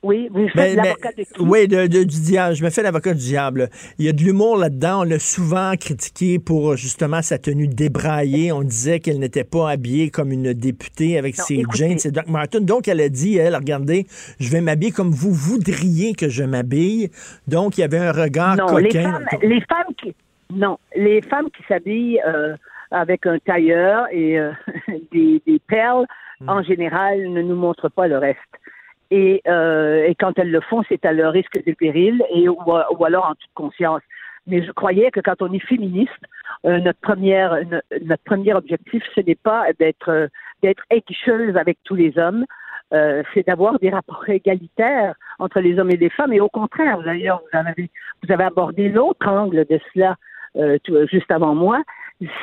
Oui, vous faites Mais- mais- l'avocat de qui? oui, de- de- du diable. Je me fais l'avocat du diable. Il y a de l'humour là-dedans. On l'a souvent critiqué pour justement sa tenue débraillée. On disait qu'elle n'était pas habillée comme une députée avec Non, ses écoutez. jeans, ses Doc Martens. Donc, elle a dit, elle, regardez, je vais m'habiller comme vous voudriez que je m'habille. Donc, il y avait un regard non, les coquin. femmes, les femmes qui non, les femmes qui s'habillent euh, avec un tailleur et euh, des, des perles, Hmm. en général, ne nous montrent pas le reste. Et, euh, et quand elles le font, c'est à leur risque et péril, et ou, ou alors en toute conscience. Mais je croyais que quand on est féministe, euh, notre première no- notre premier objectif, ce n'est pas d'être euh, d'être équicheuse avec tous les hommes, euh, c'est d'avoir des rapports égalitaires entre les hommes et les femmes. Et au contraire, d'ailleurs, vous avez vous avez abordé l'autre angle de cela euh, tout- juste avant moi,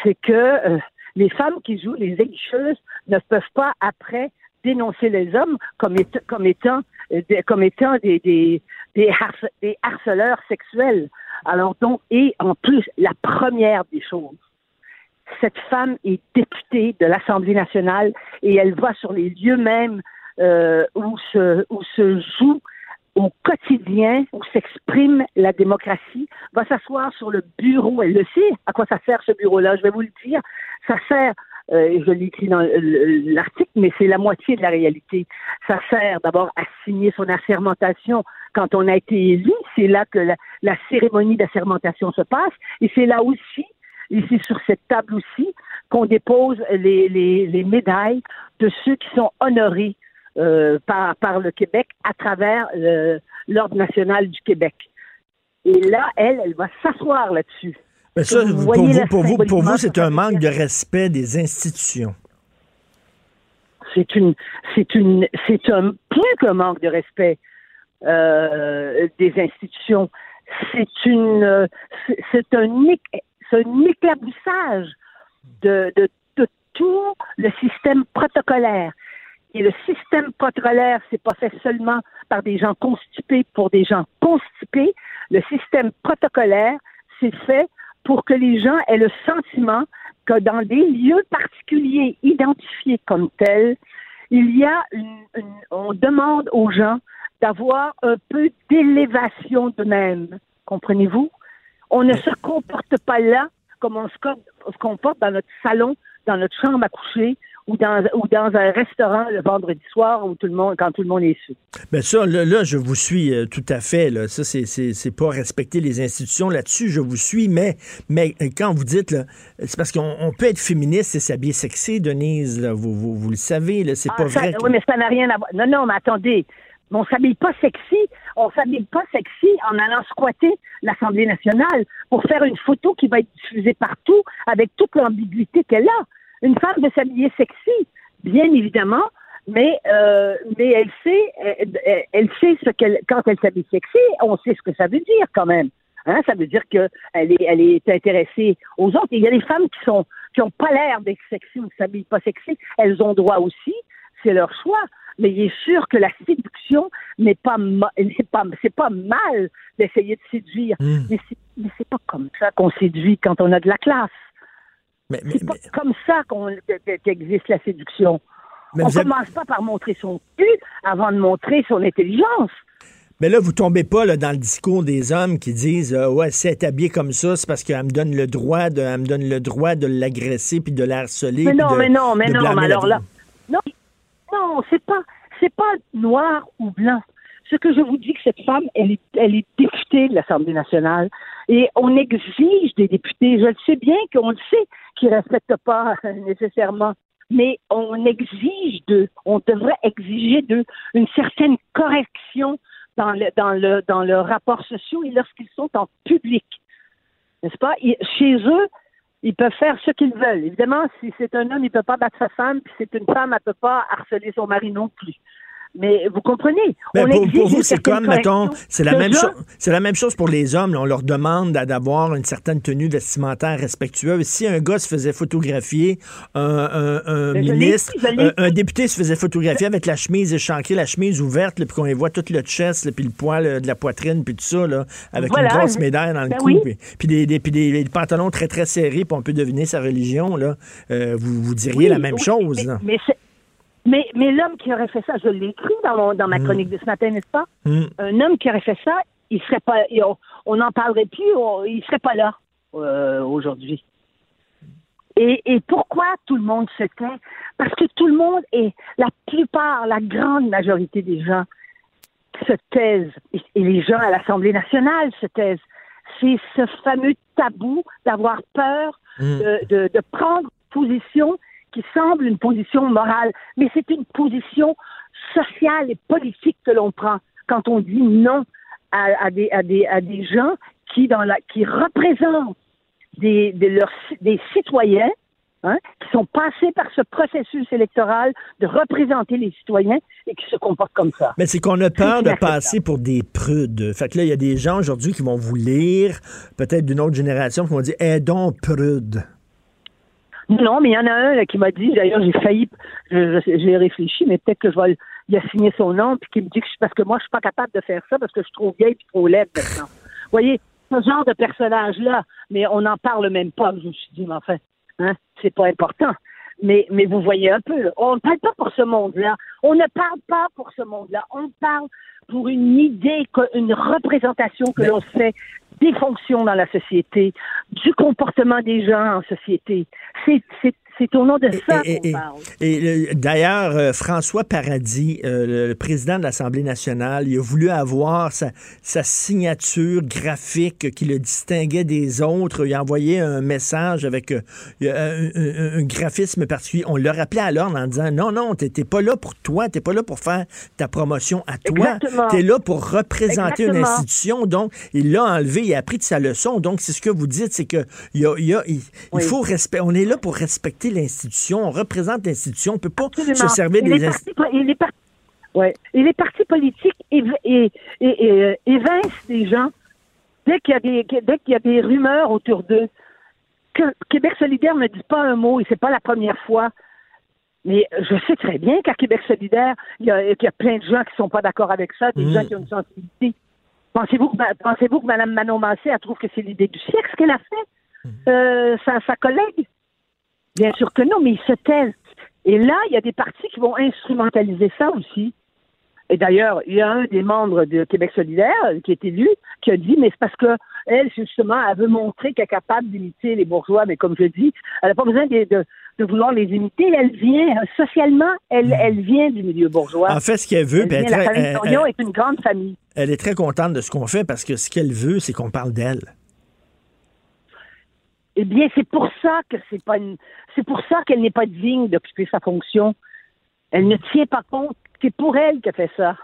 c'est que euh, les femmes qui jouent les aiguicheuses ne peuvent pas après dénoncer les hommes comme, éta- comme étant euh, des, étant harceleurs sexuels. Alors donc, et en plus, la première des choses, cette femme est députée de l'Assemblée nationale et elle va sur les lieux mêmes euh, où, se, où se joue au quotidien, où s'exprime la démocratie, va s'asseoir sur le bureau. Elle le sait à quoi ça sert ce bureau-là, je vais vous le dire. Ça sert, euh, je l'ai écrit dans le- l'article, mais c'est la moitié de la réalité. Ça sert d'abord à signer son assermentation quand on a été élu. C'est là que la, cérémonie d'assermentation se passe. Et c'est là aussi ici sur cette table aussi, qu'on dépose les, les, les médailles de ceux qui sont honorés euh, par, par le Québec à travers le- l'Ordre national du Québec. Et là, elle, elle va s'asseoir là-dessus. Mais ça, Vous pour vous, pour vous, pour vous, c'est un manque de respect des institutions. c'est une, c'est une, c'est un plus qu'un manque de respect euh, des institutions. C'est une, euh, c'est- un, un éclaboussage de, de, de tout le système protocolaire. Et le système protocolaire, c'est pas fait seulement par des gens constipés pour des gens constipés. Le système protocolaire, c'est fait pour que les gens aient le sentiment que dans des lieux particuliers identifiés comme tels, il y a on demande aux gens d'avoir un peu d'élévation d'eux-mêmes. Comprenez-vous? On ne se comporte pas là comme on se comporte dans notre salon, dans notre chambre à coucher ou dans, ou dans un restaurant le vendredi soir où tout le monde, quand tout le monde est su. Ben ça, là, là, je vous suis euh, tout à fait. Là. Ça, c'est, pas respecter les institutions là-dessus. Je vous suis, mais, mais euh, quand vous dites, c'est parce qu'on on peut être féministe et s'habiller sexy, Denise. Là, vous, vous, vous le savez, c'est Ah, pas ça- vrai. que- Oui, mais ça n'a rien à voir. Non, non, mais attendez. Mais on s'habille pas sexy. On s'habille pas sexy en allant squatter l'Assemblée nationale pour faire une photo qui va être diffusée partout avec toute l'ambiguïté qu'elle a. Une femme veut s'habiller sexy. Bien évidemment, Mais, euh, mais elle sait, elle, elle sait ce qu'elle, quand elle s'habille sexy, on sait ce que ça veut dire quand même. Hein, ça veut dire qu'elle est, elle est intéressée aux autres. il y a des femmes qui sont qui ont pas l'air d'être sexy ou ne s'habillent pas sexy. Elles ont droit aussi, c'est leur choix. Mais il est sûr que la séduction n'est pas n'est pas c'est pas mal d'essayer de séduire. Hmm. Mais c'est mais c'est pas comme ça qu'on séduit quand on a de la classe. Mais, c'est pas comme ça qu'on qu'existe la séduction. Mais on avez- commence pas par montrer son cul avant de montrer son intelligence. Mais là, vous tombez pas là, dans le discours des hommes qui disent euh, Ouais, si elle est habillée comme ça, c'est parce qu'elle me donne le droit de elle me donne le droit de l'agresser puis de la harceler. Mais non, de- mais non, mais non, mais alors là, non, non, c'est pas, c'est pas noir ou blanc. Ce que je vous dis que cette femme, elle est, elle est députée de l'Assemblée nationale et on exige des députés. Je le sais bien qu'on le sait qu'ils respectent pas nécessairement, mais on exige d'eux, on devrait exiger d'eux une certaine correction dans le dans le dans leurs rapports sociaux et lorsqu'ils sont en public, n'est-ce pas? Chez eux, ils peuvent faire ce qu'ils veulent. Évidemment, si c'est un homme, il peut pas battre sa femme, puis c'est une femme, elle peut pas harceler son mari non plus. Mais vous comprenez Ben, on pour, pour vous, c'est comme, mettons, c'est la même chose. C'est la même chose pour les hommes. là. On leur demande d'a- d'avoir une certaine tenue vestimentaire respectueuse. Si un gars se faisait photographier, un, l'ai ministre, dit, un, député se faisait photographier avec la chemise échancrée, la chemise ouverte, puis qu'on y voit tout le chest, puis le poil euh, de la poitrine, puis tout ça, là, avec Voilà. une grosse médaille dans le Ben cou, oui. puis, des, des- puis des- des pantalons très, très serrés, puis on peut deviner sa religion. Là. Euh, vous, vous diriez Oui, la même oui, chose. Mais, là. mais, c'est- mais, mais l'homme qui aurait fait ça, je l'ai écrit dans, mon- dans ma Mm. chronique de ce matin, n'est-ce pas? Hmm. Un homme qui aurait fait ça, il serait pas, on- n'en parlerait plus, on- il serait pas là euh, aujourd'hui. Et, et pourquoi tout le monde se tait? Parce que tout le monde et la plupart, la grande majorité des gens se taisent. Et, et les gens à l'Assemblée nationale se taisent. C'est ce fameux tabou d'avoir peur Mm. de, de, de prendre position qui semble une position morale, mais c'est une position sociale et politique que l'on prend quand on dit non à, à des, à, des, à des gens qui, dans la, qui représentent des, des, leurs, des citoyens hein, qui sont passés par ce processus électoral de représenter les citoyens et qui se comportent comme ça. Mais c'est qu'on a peur de passer pour des prudes. Fait que là, il y a des gens aujourd'hui qui vont vous lire, peut-être d'une autre génération, qui vont dire Eh donc, prude. Non, mais il y en a un là, qui m'a dit, d'ailleurs, j'ai failli, j'ai réfléchi, mais peut-être que je vais, le- il a signé son nom, puis qui me dit que je, parce que moi, je suis pas capable de faire ça parce que je suis trop vieille et trop laide maintenant. Vous voyez, ce genre de personnage-là, mais on n'en parle même pas. Je me suis dit, mais enfin, hein, c'est pas important. Mais, mais vous voyez un peu, on ne parle pas pour ce monde-là. On ne parle pas pour ce monde-là. On parle pour une idée, une représentation que l'on fait des fonctions dans la société, du comportement des gens en société. C'est, c'est, au nom de ça qu'on parle. Et le- d'ailleurs, euh, François Paradis, euh, le, président de l'Assemblée nationale, il a voulu avoir sa, sa signature graphique qui le distinguait des autres. Il a envoyé un message avec euh, un, un- un graphisme particulier. On l'a rappelé à l'ordre en disant non, non, t'es pas là pour toi, t'es pas là pour faire ta promotion à toi. T'es là pour représenter une institution. Donc, il l'a enlevé, il a appris de sa leçon. Donc, c'est ce que vous dites, c'est que il, y a- il y a- il- il Oui. faut respecter. On est là pour respecter l'institution. On représente l'institution. On peut pas se Absolument. servir Et des les institutions. les ouais. Et les partis politiques év- et, et, et, euh, évincent des gens dès qu'il y a des dès qu'il y a des rumeurs autour d'eux. Que Québec solidaire ne dit pas un mot et c'est pas la première fois. Mais je sais très bien qu'à Québec solidaire, il y, a, qu'il y a plein de gens qui sont pas d'accord avec ça, des Mm. gens qui ont une sensibilité. Pensez-vous que, que Mme Manon Massé, elle trouve que c'est l'idée du siècle, ce qu'elle a fait? Euh, sa, sa collègue? Bien sûr que non, mais ils se taisent. Et là, il y a des partis qui vont instrumentaliser ça aussi. Et d'ailleurs, il y a un des membres de Québec solidaire qui est élu qui a dit, mais c'est parce que elle, justement, elle veut montrer qu'elle est capable d'imiter les bourgeois, mais comme je dis, elle n'a pas besoin de, de- de vouloir les imiter. Elle vient, socialement, elle, elle vient du milieu bourgeois. En fait, ce qu'elle veut, Elle puis elle, vient- la famille elle- est une grande famille. elle est très contente de ce qu'on fait parce que ce qu'elle veut, c'est qu'on parle d'elle. Eh bien, c'est pour ça que c'est pas une, c'est pour ça qu'elle n'est pas digne d'occuper sa fonction. Elle ne tient pas compte. C'est pour elle qu'elle fait ça.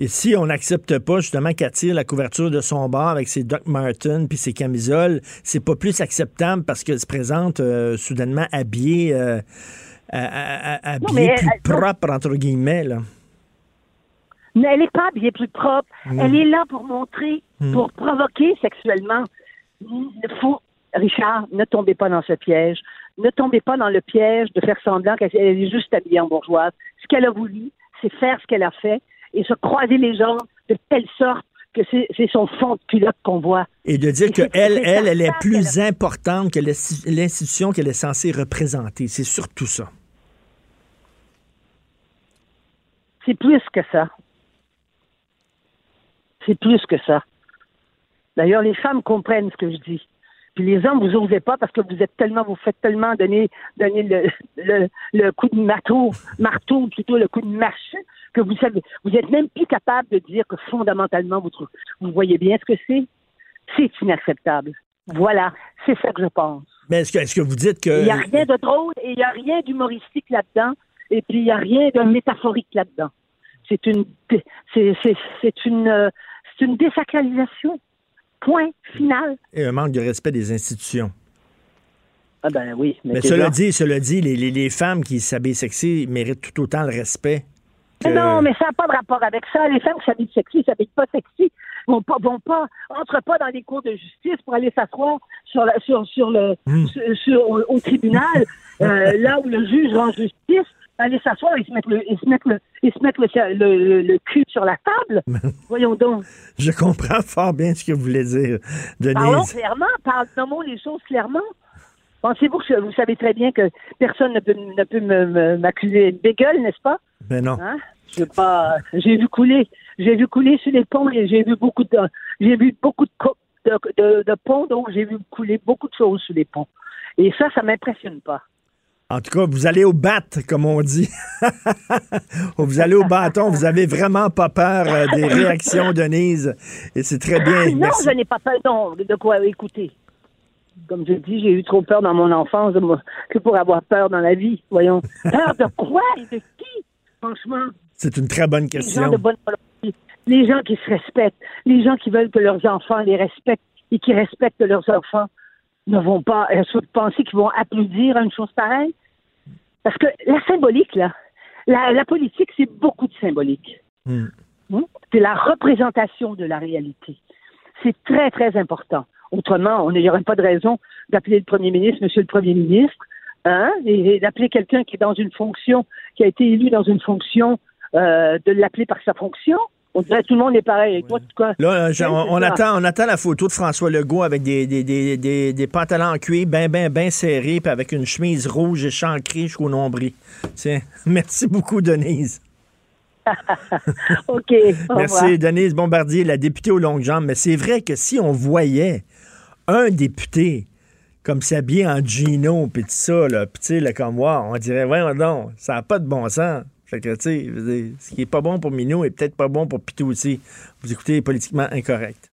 Et si on n'accepte pas justement qu'elle tire la couverture de son bar avec ses Doc Martens puis ses camisoles, c'est pas plus acceptable parce qu'elle se présente euh, soudainement habillée, euh, à, Non, bien mais plus elle- propre, entre guillemets. Là. Mais elle n'est pas bien plus propre. Mm. Elle est là pour montrer, Mm. pour provoquer sexuellement. Faut, Richard, ne tombez pas dans ce piège. Ne tombez pas dans le piège de faire semblant qu'elle elle est juste habillée en bourgeoise. Ce qu'elle a voulu, c'est faire ce qu'elle a fait et se croiser les jambes de telle sorte que c'est son fond de culotte qu'on voit. Et de dire qu'elle, elle, elle, elle est plus importante que l'insti- l'institution qu'elle est censée représenter. C'est surtout ça. C'est plus que ça. C'est plus que ça. D'ailleurs, les femmes comprennent ce que je dis. Puis les hommes, vous n'osez pas parce que vous êtes tellement, vous faites tellement donner, donner le, le, le coup de marteau, marteau, plutôt le coup de marche, que vous savez, vous êtes même plus capable de dire que fondamentalement, vous, vous voyez bien ce que c'est. C'est inacceptable. Voilà, c'est ça que je pense. Mais est-ce que, est-ce que vous dites que. Il n'y a rien de drôle et il n'y a rien d'humoristique là-dedans. Et puis, il n'y a rien de métaphorique là-dedans. C'est une, dé- c'est, c'est, c'est une, euh, c'est une désacralisation. Point final. Et un manque de respect des institutions. Ah ben oui. Mais, cela dit, cela dit, les, les- les femmes qui s'habillent sexy méritent tout autant le respect. que- Mais non, mais ça n'a pas de rapport avec ça. Les femmes qui s'habillent sexy, s'habillent pas sexy, vont pas, vont pas, entrent pas dans les cours de justice pour aller s'asseoir sur, la, sur, sur le, Hmm. sur, sur- au, au tribunal, euh, là où le juge rend justice, aller s'asseoir et se mettre le, et se mettre le, et se mettre le, le, cul sur la table. Voyons donc. Je comprends fort bien ce que vous voulez dire, Parlons Denise. clairement, parle, nommons les choses clairement. Pensez-vous que vous savez très bien que personne ne peut, ne peut m'accuser de bégueule, n'est-ce pas? Ben non. Hein? Je pas. J'ai vu couler. J'ai vu couler sur les ponts et j'ai vu beaucoup de. J'ai vu beaucoup de, de, de- de ponts, donc j'ai vu couler beaucoup de choses sur les ponts. Et ça, ça m'impressionne pas. En tout cas, vous allez au bat, comme on dit. vous allez au bâton. Vous avez vraiment pas peur euh, des réactions, Denise. Et c'est très bien. non, Merci. je n'ai pas peur. Non, de quoi écouter. Comme je dis, j'ai eu trop peur dans mon enfance que pour avoir peur dans la vie. Voyons. Peur de quoi et de qui? Franchement? C'est une très bonne Les gens question. de bonne volonté, les gens qui se respectent, les gens qui veulent que leurs enfants les respectent et qui respectent leurs enfants ne vont pas vous pensez qu'ils vont applaudir à une chose pareille? Parce que la symbolique, là, la, la politique, c'est beaucoup de symbolique. Hmm. Hein? C'est la représentation de la réalité. C'est très, très important. Autrement, on n'y aurait pas de raison d'appeler le premier ministre Monsieur le Premier ministre, hein, et, et d'appeler quelqu'un qui est dans une fonction, qui a été élu dans une fonction, euh, de l'appeler par sa fonction. On dirait que tout le monde est pareil. Toi, cas, Là, euh, on, attend, on attend la photo de François Legault avec des, des, des, des, des pantalons en cuir bien, bien, bien serrés, puis avec une chemise rouge échancrée jusqu'au nombril. Tiens, merci beaucoup, Denise. OK. Merci. Denise Bombardier, la députée aux longues jambes. Mais c'est vrai que si on voyait un député comme s'habiller en Gino, puis tout ça, là, puis tu sais, comme moi, on dirait, voyons donc, ça n'a pas de bon sens. Fait que, tu sais, je veux dire, ce qui est pas bon pour Minou est peut-être pas bon pour Pitou aussi. Vous écoutez Politiquement Incorrect.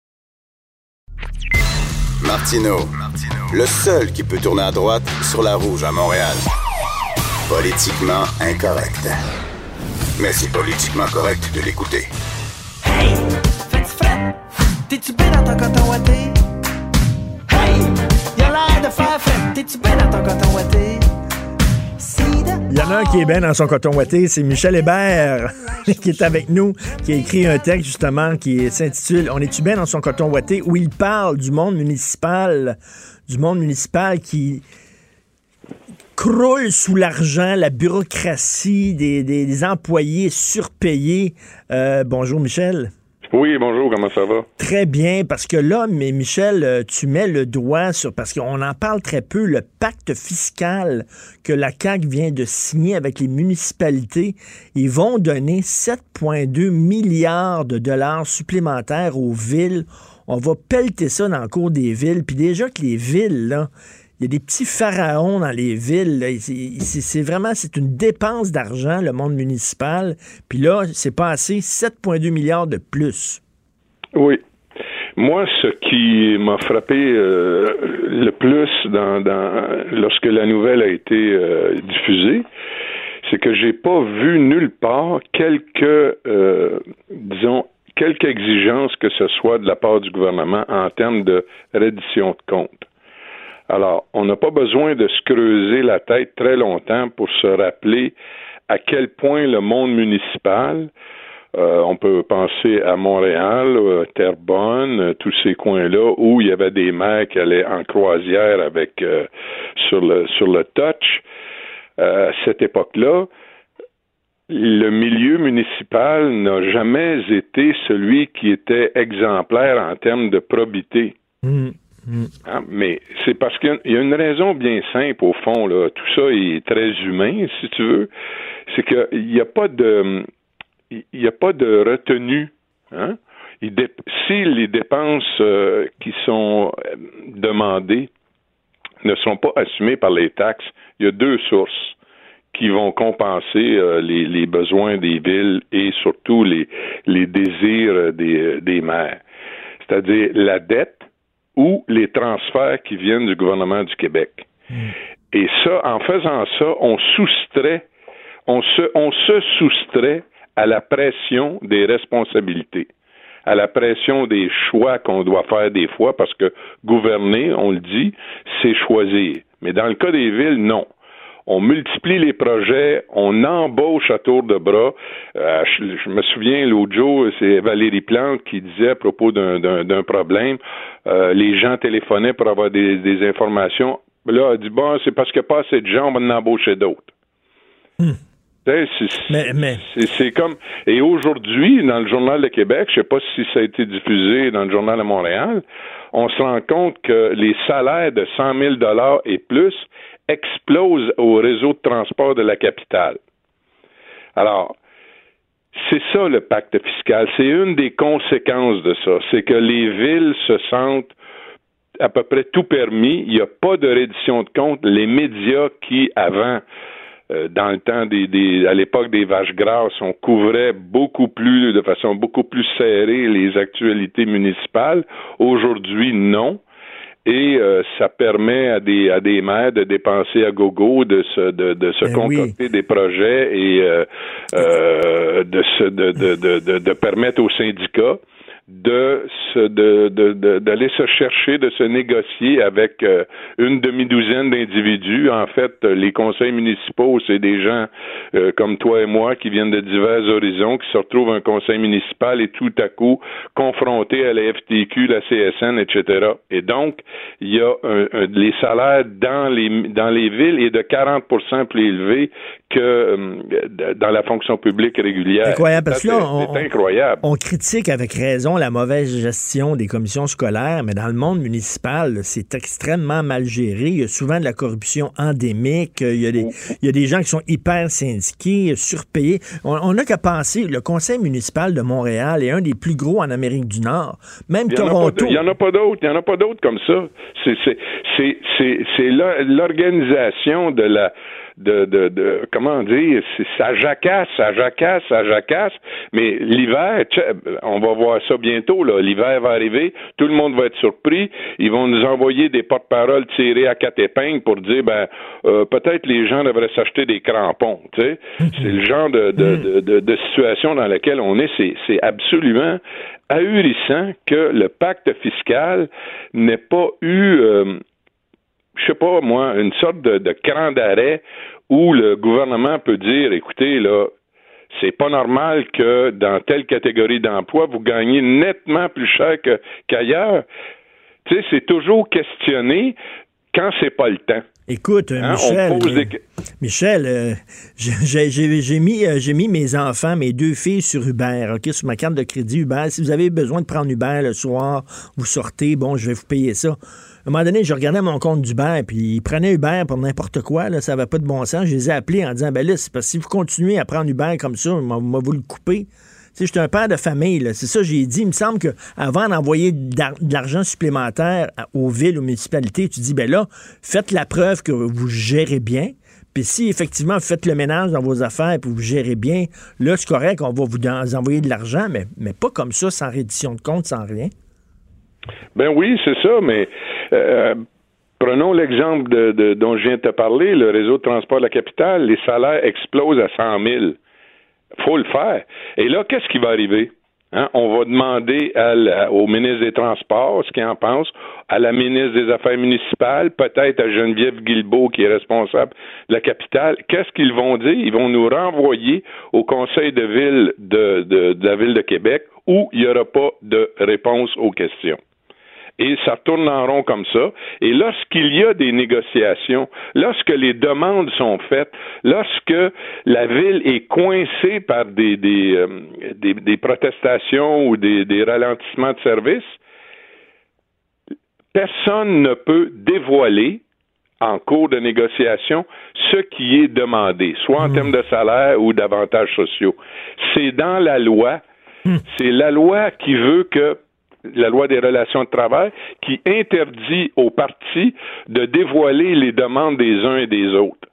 Martino, le seul qui peut tourner à droite sur la rouge à Montréal. Politiquement incorrect. Mais c'est politiquement correct de l'écouter. T'es-tu bien dans ton coton ouaté? Hey! Y'a l'air de faire fête. T'es-tu bien dans ton coton ouaté? Il y en a un qui est bien dans son coton ouaté, c'est Michel Hébert, qui est avec nous, qui a écrit un texte justement qui s'intitule On est-tu bien dans son coton ouaté, où il parle du monde municipal, du monde municipal qui croule sous l'argent, la bureaucratie des, des- des employés surpayés. Euh, bonjour Michel. Oui, bonjour, comment ça va? Très bien, parce que là, mais Michel, euh, tu mets le doigt sur, parce qu'on en parle très peu, le pacte fiscal que la CAQ vient de signer avec les municipalités. Ils vont donner 7,2 milliards de dollars supplémentaires aux villes. On va pelleter ça dans le cours des villes. Puis déjà que les villes, là, il y a des petits pharaons dans les villes. C'est vraiment, c'est une dépense d'argent, le monde municipal. Puis là, c'est passé 7,2 milliards de plus. Oui. Moi, ce qui m'a frappé euh, le plus lorsque la nouvelle a été euh, diffusée, c'est que j'ai pas vu nulle part quelques, euh, disons, quelques exigences que ce soit de la part du gouvernement en termes de reddition de comptes. Alors, on n'a pas besoin de se creuser la tête très longtemps pour se rappeler à quel point le monde municipal, euh, on peut penser à Montréal, euh, Terrebonne, euh, tous ces coins-là où il y avait des maires qui allaient en croisière avec euh, sur le sur le touch. À cette époque-là, le milieu municipal n'a jamais été celui qui était exemplaire en termes de probité. Hein, mais c'est parce qu'il y a- une raison bien simple au fond là. Tout ça est très humain, si tu veux. C'est qu'il n'y a pas de, il a pas de retenue. Hein? Si les dépenses euh, qui sont euh, demandées ne sont pas assumées par les taxes, il y a deux sources qui vont compenser euh, les, besoins des villes et surtout les, désirs des maires. C'est-à-dire la dette ou les transferts qui viennent du gouvernement du Québec. Et ça, en faisant ça, on soustrait, on se, on se soustrait à la pression des responsabilités, à la pression des choix qu'on doit faire des fois, parce que gouverner, on le dit, c'est choisir. Mais dans le cas des villes, non on multiplie les projets, on embauche à tour de bras. Euh, je, je me souviens l'autre jour, c'est Valérie Plante qui disait à propos d'un- problème, euh, les gens téléphonaient pour avoir des, des informations. Là, elle dit bon, c'est parce qu'il n'y a pas assez de gens, on va en embaucher d'autres. Sais, C'est comme. Et aujourd'hui, dans le Journal de Québec, je ne sais pas si ça a été diffusé dans le Journal de Montréal, on se rend compte que les salaires de 100 000 et plus explosent au réseau de transport de la capitale. Alors, c'est ça le pacte fiscal. C'est une des conséquences de ça. C'est que les villes se sentent à peu près tout permis. Il n'y a pas de reddition de compte. Les médias qui, avant, euh, dans le temps des à l'époque des vaches grasses, on couvrait beaucoup plus, de façon beaucoup plus serrée les actualités municipales. Aujourd'hui, non. Et euh, ça permet à des à des maires de dépenser à gogo, de se de, de se Ben concocter des projets et euh, euh, de se de, de, de, de, de permettre aux syndicats de se de de- de- d'aller se chercher, de se négocier avec euh, une demi-douzaine d'individus. En fait, les conseils municipaux, c'est des gens euh, comme toi et moi qui viennent de divers horizons, qui se retrouvent un conseil municipal et tout à coup confrontés à la FTQ, la CSN, etc. Et donc, il y a un- les salaires dans les dans les villes est de 40% plus élevés que euh, dans la fonction publique régulière. Incroyable, parce que là, on- incroyable. On critique avec raison la mauvaise gestion des commissions scolaires, mais dans le monde municipal, c'est extrêmement mal géré. Il y a souvent de la corruption endémique. Il y a des, il y a des gens qui sont hyper syndiqués, surpayés. On n'a qu'à penser, le conseil municipal de Montréal est un des plus gros en Amérique du Nord. Même Il Toronto. Il n'y en a pas d'autres. Il n'y en a pas d'autres comme ça. C'est c'est c'est c'est c'est l'or- l'organisation de la de, de, de comment dire, ça jacasse, ça jacasse, ça jacasse. Mais l'hiver, on va voir ça bientôt. Là, l'hiver va arriver, tout le monde va être surpris. Ils vont nous envoyer des porte-paroles tirés à quatre épingles pour dire, ben euh, peut-être les gens devraient s'acheter des crampons. Tu sais, c'est le genre de, de, de, de- de situation dans laquelle on est. C'est c'est absolument ahurissant que le pacte fiscal n'ait pas eu euh, je sais pas moi, une sorte de, de cran d'arrêt où le gouvernement peut dire, écoutez, là, c'est pas normal que dans telle catégorie d'emploi, vous gagnez nettement plus cher qu'ailleurs. tu sais, c'est toujours questionné quand c'est pas le temps. Écoute, Hein, Michel, des... Michel, euh, j'ai mis, euh, j'ai mis mes enfants, mes deux filles sur Uber, OK, sur ma carte de crédit Uber. Si vous avez besoin de prendre Uber le soir, vous sortez, bon, je vais vous payer ça. À un moment donné, je regardais mon compte d'Uber, puis ils prenaient Uber pour n'importe quoi, là, ça va pas de bon sens. Je les ai appelés en disant, ben là, c'est parce que si vous continuez à prendre Uber comme ça, on va vous le couper. Tu sais, je suis un père de famille, c'est ça j'ai dit. Il me semble qu'avant d'envoyer de l'argent supplémentaire aux villes, aux municipalités, tu dis, ben là, faites la preuve que vous gérez bien. Puis si effectivement vous faites le ménage dans vos affaires et vous gérez bien, là, c'est correct, on va vous envoyer de l'argent, mais, mais pas comme ça, sans reddition de compte, sans rien. Ben oui, c'est ça, mais euh, prenons l'exemple de, dont je viens de te parler, le réseau de transport de la capitale, les salaires explosent à 100 000. faut le faire. Et là, qu'est-ce qui va arriver? Hein, on va demander au ministre des Transports ce qu'il en pense, à la ministre des Affaires municipales, peut-être à Geneviève Guilbeault, qui est responsable de la capitale. Qu'est-ce qu'ils vont dire? Ils vont nous renvoyer au conseil de ville de, de- de la ville de Québec où il n'y aura pas de réponse aux questions. Et ça tourne en rond comme ça. Et lorsqu'il y a des négociations, lorsque les demandes sont faites, lorsque la ville est coincée par des, des, euh, des, des protestations ou des, des ralentissements de service, personne ne peut dévoiler en cours de négociation ce qui est demandé, soit en termes de salaire ou d'avantages sociaux. C'est dans la loi. C'est la loi qui veut que la loi des relations de travail qui interdit aux partis de dévoiler les demandes des uns et des autres.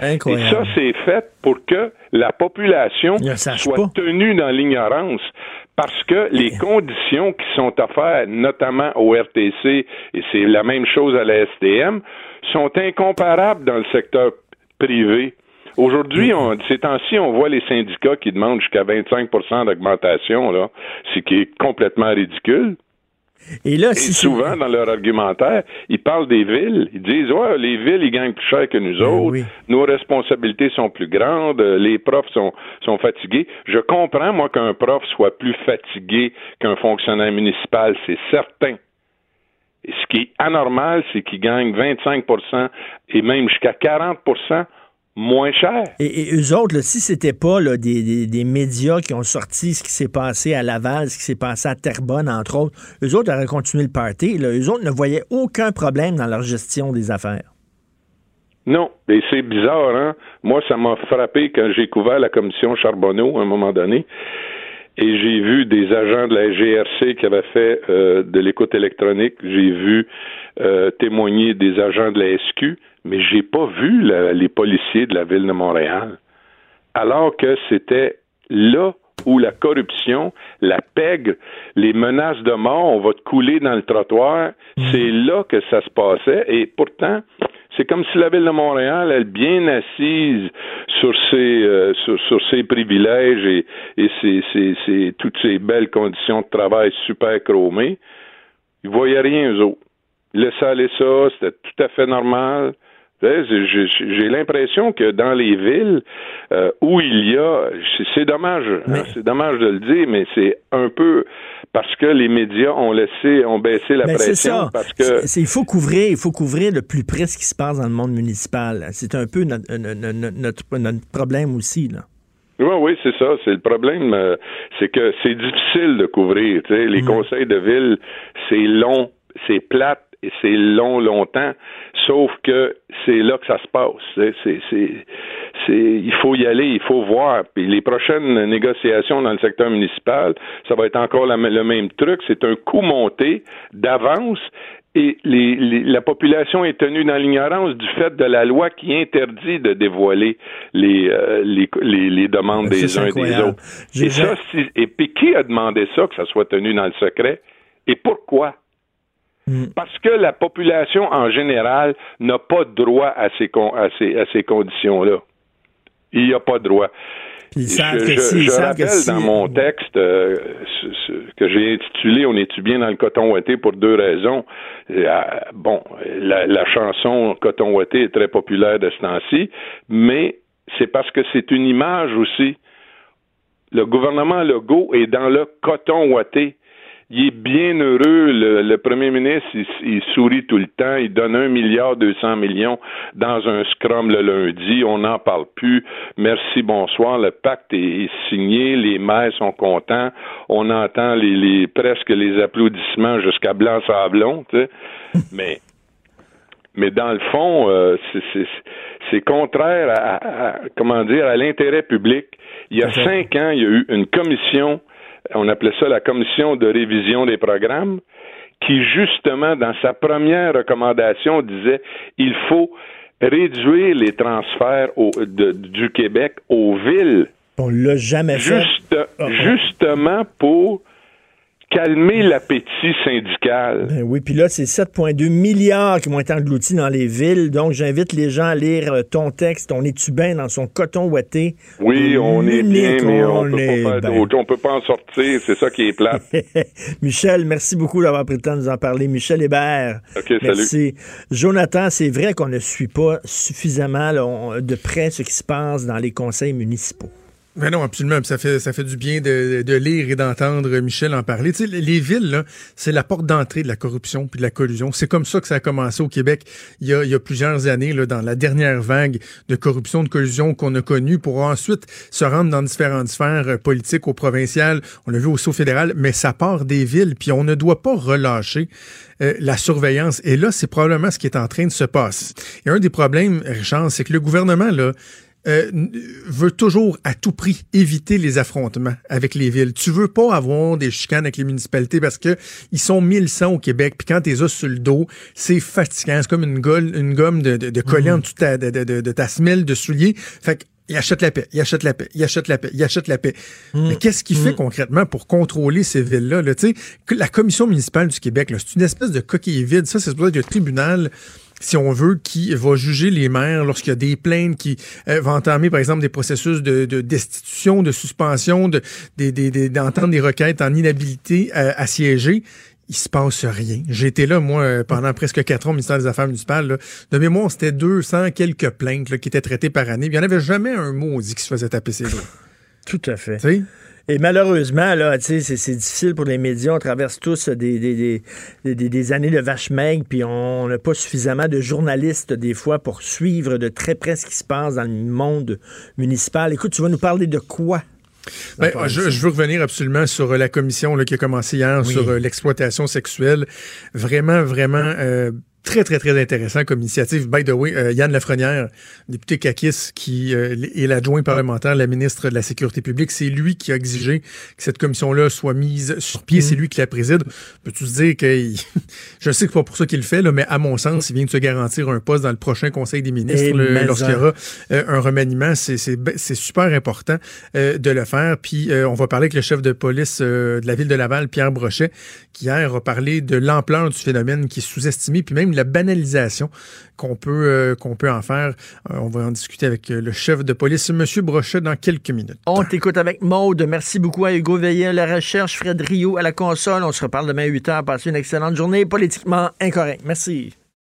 Et ça, c'est fait pour que la population soit tenue dans l'ignorance. Parce que les conditions qui sont offertes, notamment au RTC, et c'est la même chose à la STM, sont incomparables dans le secteur privé. Aujourd'hui, on, ces temps-ci, on voit les syndicats qui demandent jusqu'à 25% d'augmentation, là, ce qui est complètement ridicule. Et là, Et souvent, dans leur argumentaire, ils parlent des villes. Ils disent, ouais, les villes, ils gagnent plus cher que nous autres. Nos responsabilités sont plus grandes. Les profs sont, sont fatigués. Je comprends, moi, qu'un prof soit plus fatigué qu'un fonctionnaire municipal. C'est certain. Et ce qui est anormal, c'est qu'ils gagnent 25% et même jusqu'à 40 moins cher. Et, et eux autres, là, si c'était pas là, des, des- des médias qui ont sorti ce qui s'est passé à Laval, ce qui s'est passé à Terrebonne, entre autres, eux autres auraient continué le party. Là. Eux autres ne voyaient aucun problème dans leur gestion des affaires. Non, et c'est bizarre, hein? Moi, ça m'a frappé quand j'ai couvert la commission Charbonneau à un moment donné. Et j'ai vu des agents de la GRC qui avaient fait euh, de l'écoute électronique. J'ai vu euh, témoigner des agents de la SQ, mais j'ai pas vu la- les policiers de la ville de Montréal. Alors que c'était là où la corruption, la pègre, les menaces de mort, on va te couler dans le trottoir, c'est là que ça se passait. Et pourtant, c'est comme si la ville de Montréal, elle bien assise sur ses euh, sur, sur ses privilèges et, et ses, ses- ses- toutes ces belles conditions de travail super chromées, ils voyaient rien eux autres. Ils laissaient aller ça, c'était tout à fait normal. J'ai l'impression que dans les villes euh, où il y a, c'est- dommage, hein, c'est dommage de le dire, mais c'est un peu parce que les médias ont laissé, ont baissé la Ben, pression ça. parce que il faut couvrir, il faut couvrir le plus près ce qui se passe dans le monde municipal. C'est un peu notre, notre- problème aussi. Là. Oui, oui, c'est ça. C'est le problème, euh, c'est que c'est difficile de couvrir. Les conseils de ville, c'est long, c'est plate et c'est long, longtemps. Sauf que c'est là que ça se passe. C'est, c'est, c'est, c'est- il faut y aller, il faut voir. Puis les prochaines négociations dans le secteur municipal, ça va être encore la- le même truc. C'est un coup monté d'avance. Et les- les- la population est tenue dans l'ignorance du fait de la loi qui interdit de dévoiler les, euh, les, demandes des uns et des incroyable. autres. Et ça, si- et puis qui a demandé ça, que ça soit tenu dans le secret? Et pourquoi? Hmm. Parce que la population en général n'a pas droit à ces, con- à ces, à ces conditions-là. Il n'y a pas droit. Puis ils Je, savent que je- si- ils je savent que rappelle si- dans mon texte euh, ce- ce- que j'ai intitulé On est-tu bien dans le coton ouaté pour deux raisons. Euh, bon, la, la chanson Coton ouaté est très populaire de ce temps-ci, mais c'est parce que c'est une image aussi. Le gouvernement Legault est dans le coton ouaté. Il est bien heureux. Le, le premier ministre, il, il sourit tout le temps. Il donne un milliard deux cents millions dans un scrum le lundi. On n'en parle plus. Merci, bonsoir. Le pacte est, est signé. Les maires sont contents. On entend les, les presque les applaudissements jusqu'à Blanc-Sablon. tu sais. Mais mais dans le fond, euh, c'est- contraire à- à- comment dire à l'intérêt public. Il y a cinq ans, il y a eu une commission, on appelait ça la commission de révision des programmes, qui justement dans sa première recommandation disait il faut réduire les transferts au- de- du Québec aux villes On l'a jamais fait. Juste- justement pour calmer l'appétit syndical. Ben oui, puis là, c'est 7,2 milliards qui vont être engloutis dans les villes. Donc, j'invite les gens à lire euh, ton texte. On est-tu bien dans son coton ouaté? Oui, on est bien, mais on, on peut est pas faire. On peut pas en sortir. C'est ça qui est plate. Michel, merci beaucoup d'avoir pris le temps de nous en parler. Michel Hébert. OK, salut. Merci. Jonathan, c'est vrai qu'on ne suit pas suffisamment là, on- de près ce qui se passe dans les conseils municipaux. Mais non, absolument. Ça fait, ça fait du bien de, lire et d'entendre Michel en parler. Tu sais, les les villes, c'est la porte d'entrée de la corruption puis de la collusion. C'est comme ça que ça a commencé au Québec il y a, plusieurs années, dans la dernière vague de corruption, de collusion qu'on a connue pour ensuite se rendre dans différentes sphères euh, politiques, au provincial, on l'a vu aussi au fédéral, mais ça part des villes, puis on ne doit pas relâcher euh, la surveillance. Et là, c'est probablement ce qui est en train de se passer. Et un des problèmes, Richard, c'est que le gouvernement, là, euh, veut toujours à tout prix éviter les affrontements avec les villes. Tu veux pas avoir des chicanes avec les municipalités parce que ils sont 1100 au Québec, puis quand t'es as sur le dos, c'est fatigant. C'est comme une, gomme de, de, de coller en dessous de ta, de, ta semelle de soulier. Fait que il achète la paix, il achète la paix, il achète la paix, il achète la paix. Mais qu'est-ce qu'il fait concrètement pour contrôler ces villes-là? Là? Que La commission municipale du Québec, c'est une espèce de coquille vide. Ça, c'est supposé être le tribunal si on veut, qui va juger les maires lorsqu'il y a des plaintes, qui euh, va entamer, par exemple, des processus de, de destitution, de suspension, de, des- d'entendre des requêtes en inhabilité euh, à siéger. Il se passe rien. J'ai été là, moi, euh, pendant presque quatre ans au ministère des Affaires municipales. là. De mémoire, c'était 200 quelques plaintes là, qui étaient traitées par année. Il n'y en avait jamais un mot dit qui se faisait taper ses doigts. Tout à fait. Et malheureusement, là, tu sais, c'est, c'est difficile pour les médias. On traverse tous des, des, des, des- années de vache maigre, puis on n'a pas suffisamment de journalistes, des fois, pour suivre de très près ce qui se passe dans le monde municipal. Écoute, tu vas nous parler de quoi? Ben, je, je veux revenir absolument sur euh, la commission là, qui a commencé hier Oui. sur euh, l'exploitation sexuelle. Vraiment, vraiment euh, très, très, très intéressant comme initiative. By the way, euh, Yann Lafrenière, député Kakis, qui euh, est l'adjoint parlementaire, la ministre de la Sécurité publique, c'est lui qui a exigé que cette commission-là soit mise sur pied. C'est lui qui la préside. Peux-tu te dire que je sais que c'est pas pour ça qu'il le fait, là, mais à mon sens, il vient de se garantir un poste dans le prochain Conseil des ministres lorsqu'il y aura euh, un remaniement. C'est- ben- super important de le faire. Puis on va parler avec le chef de police de la ville de Laval, Pierre Brochet, qui hier a parlé de l'ampleur du phénomène qui est sous-estimé, puis même la banalisation qu'on peut, euh, en faire. Euh, on va en discuter avec euh, le chef de police, M. Brochet, dans quelques minutes. On t'écoute avec Maude. Merci beaucoup à Hugo Veillet à la recherche, Fred Rio à la console. On se reparle demain à 8 h. Passez une excellente journée politiquement incorrect. Merci.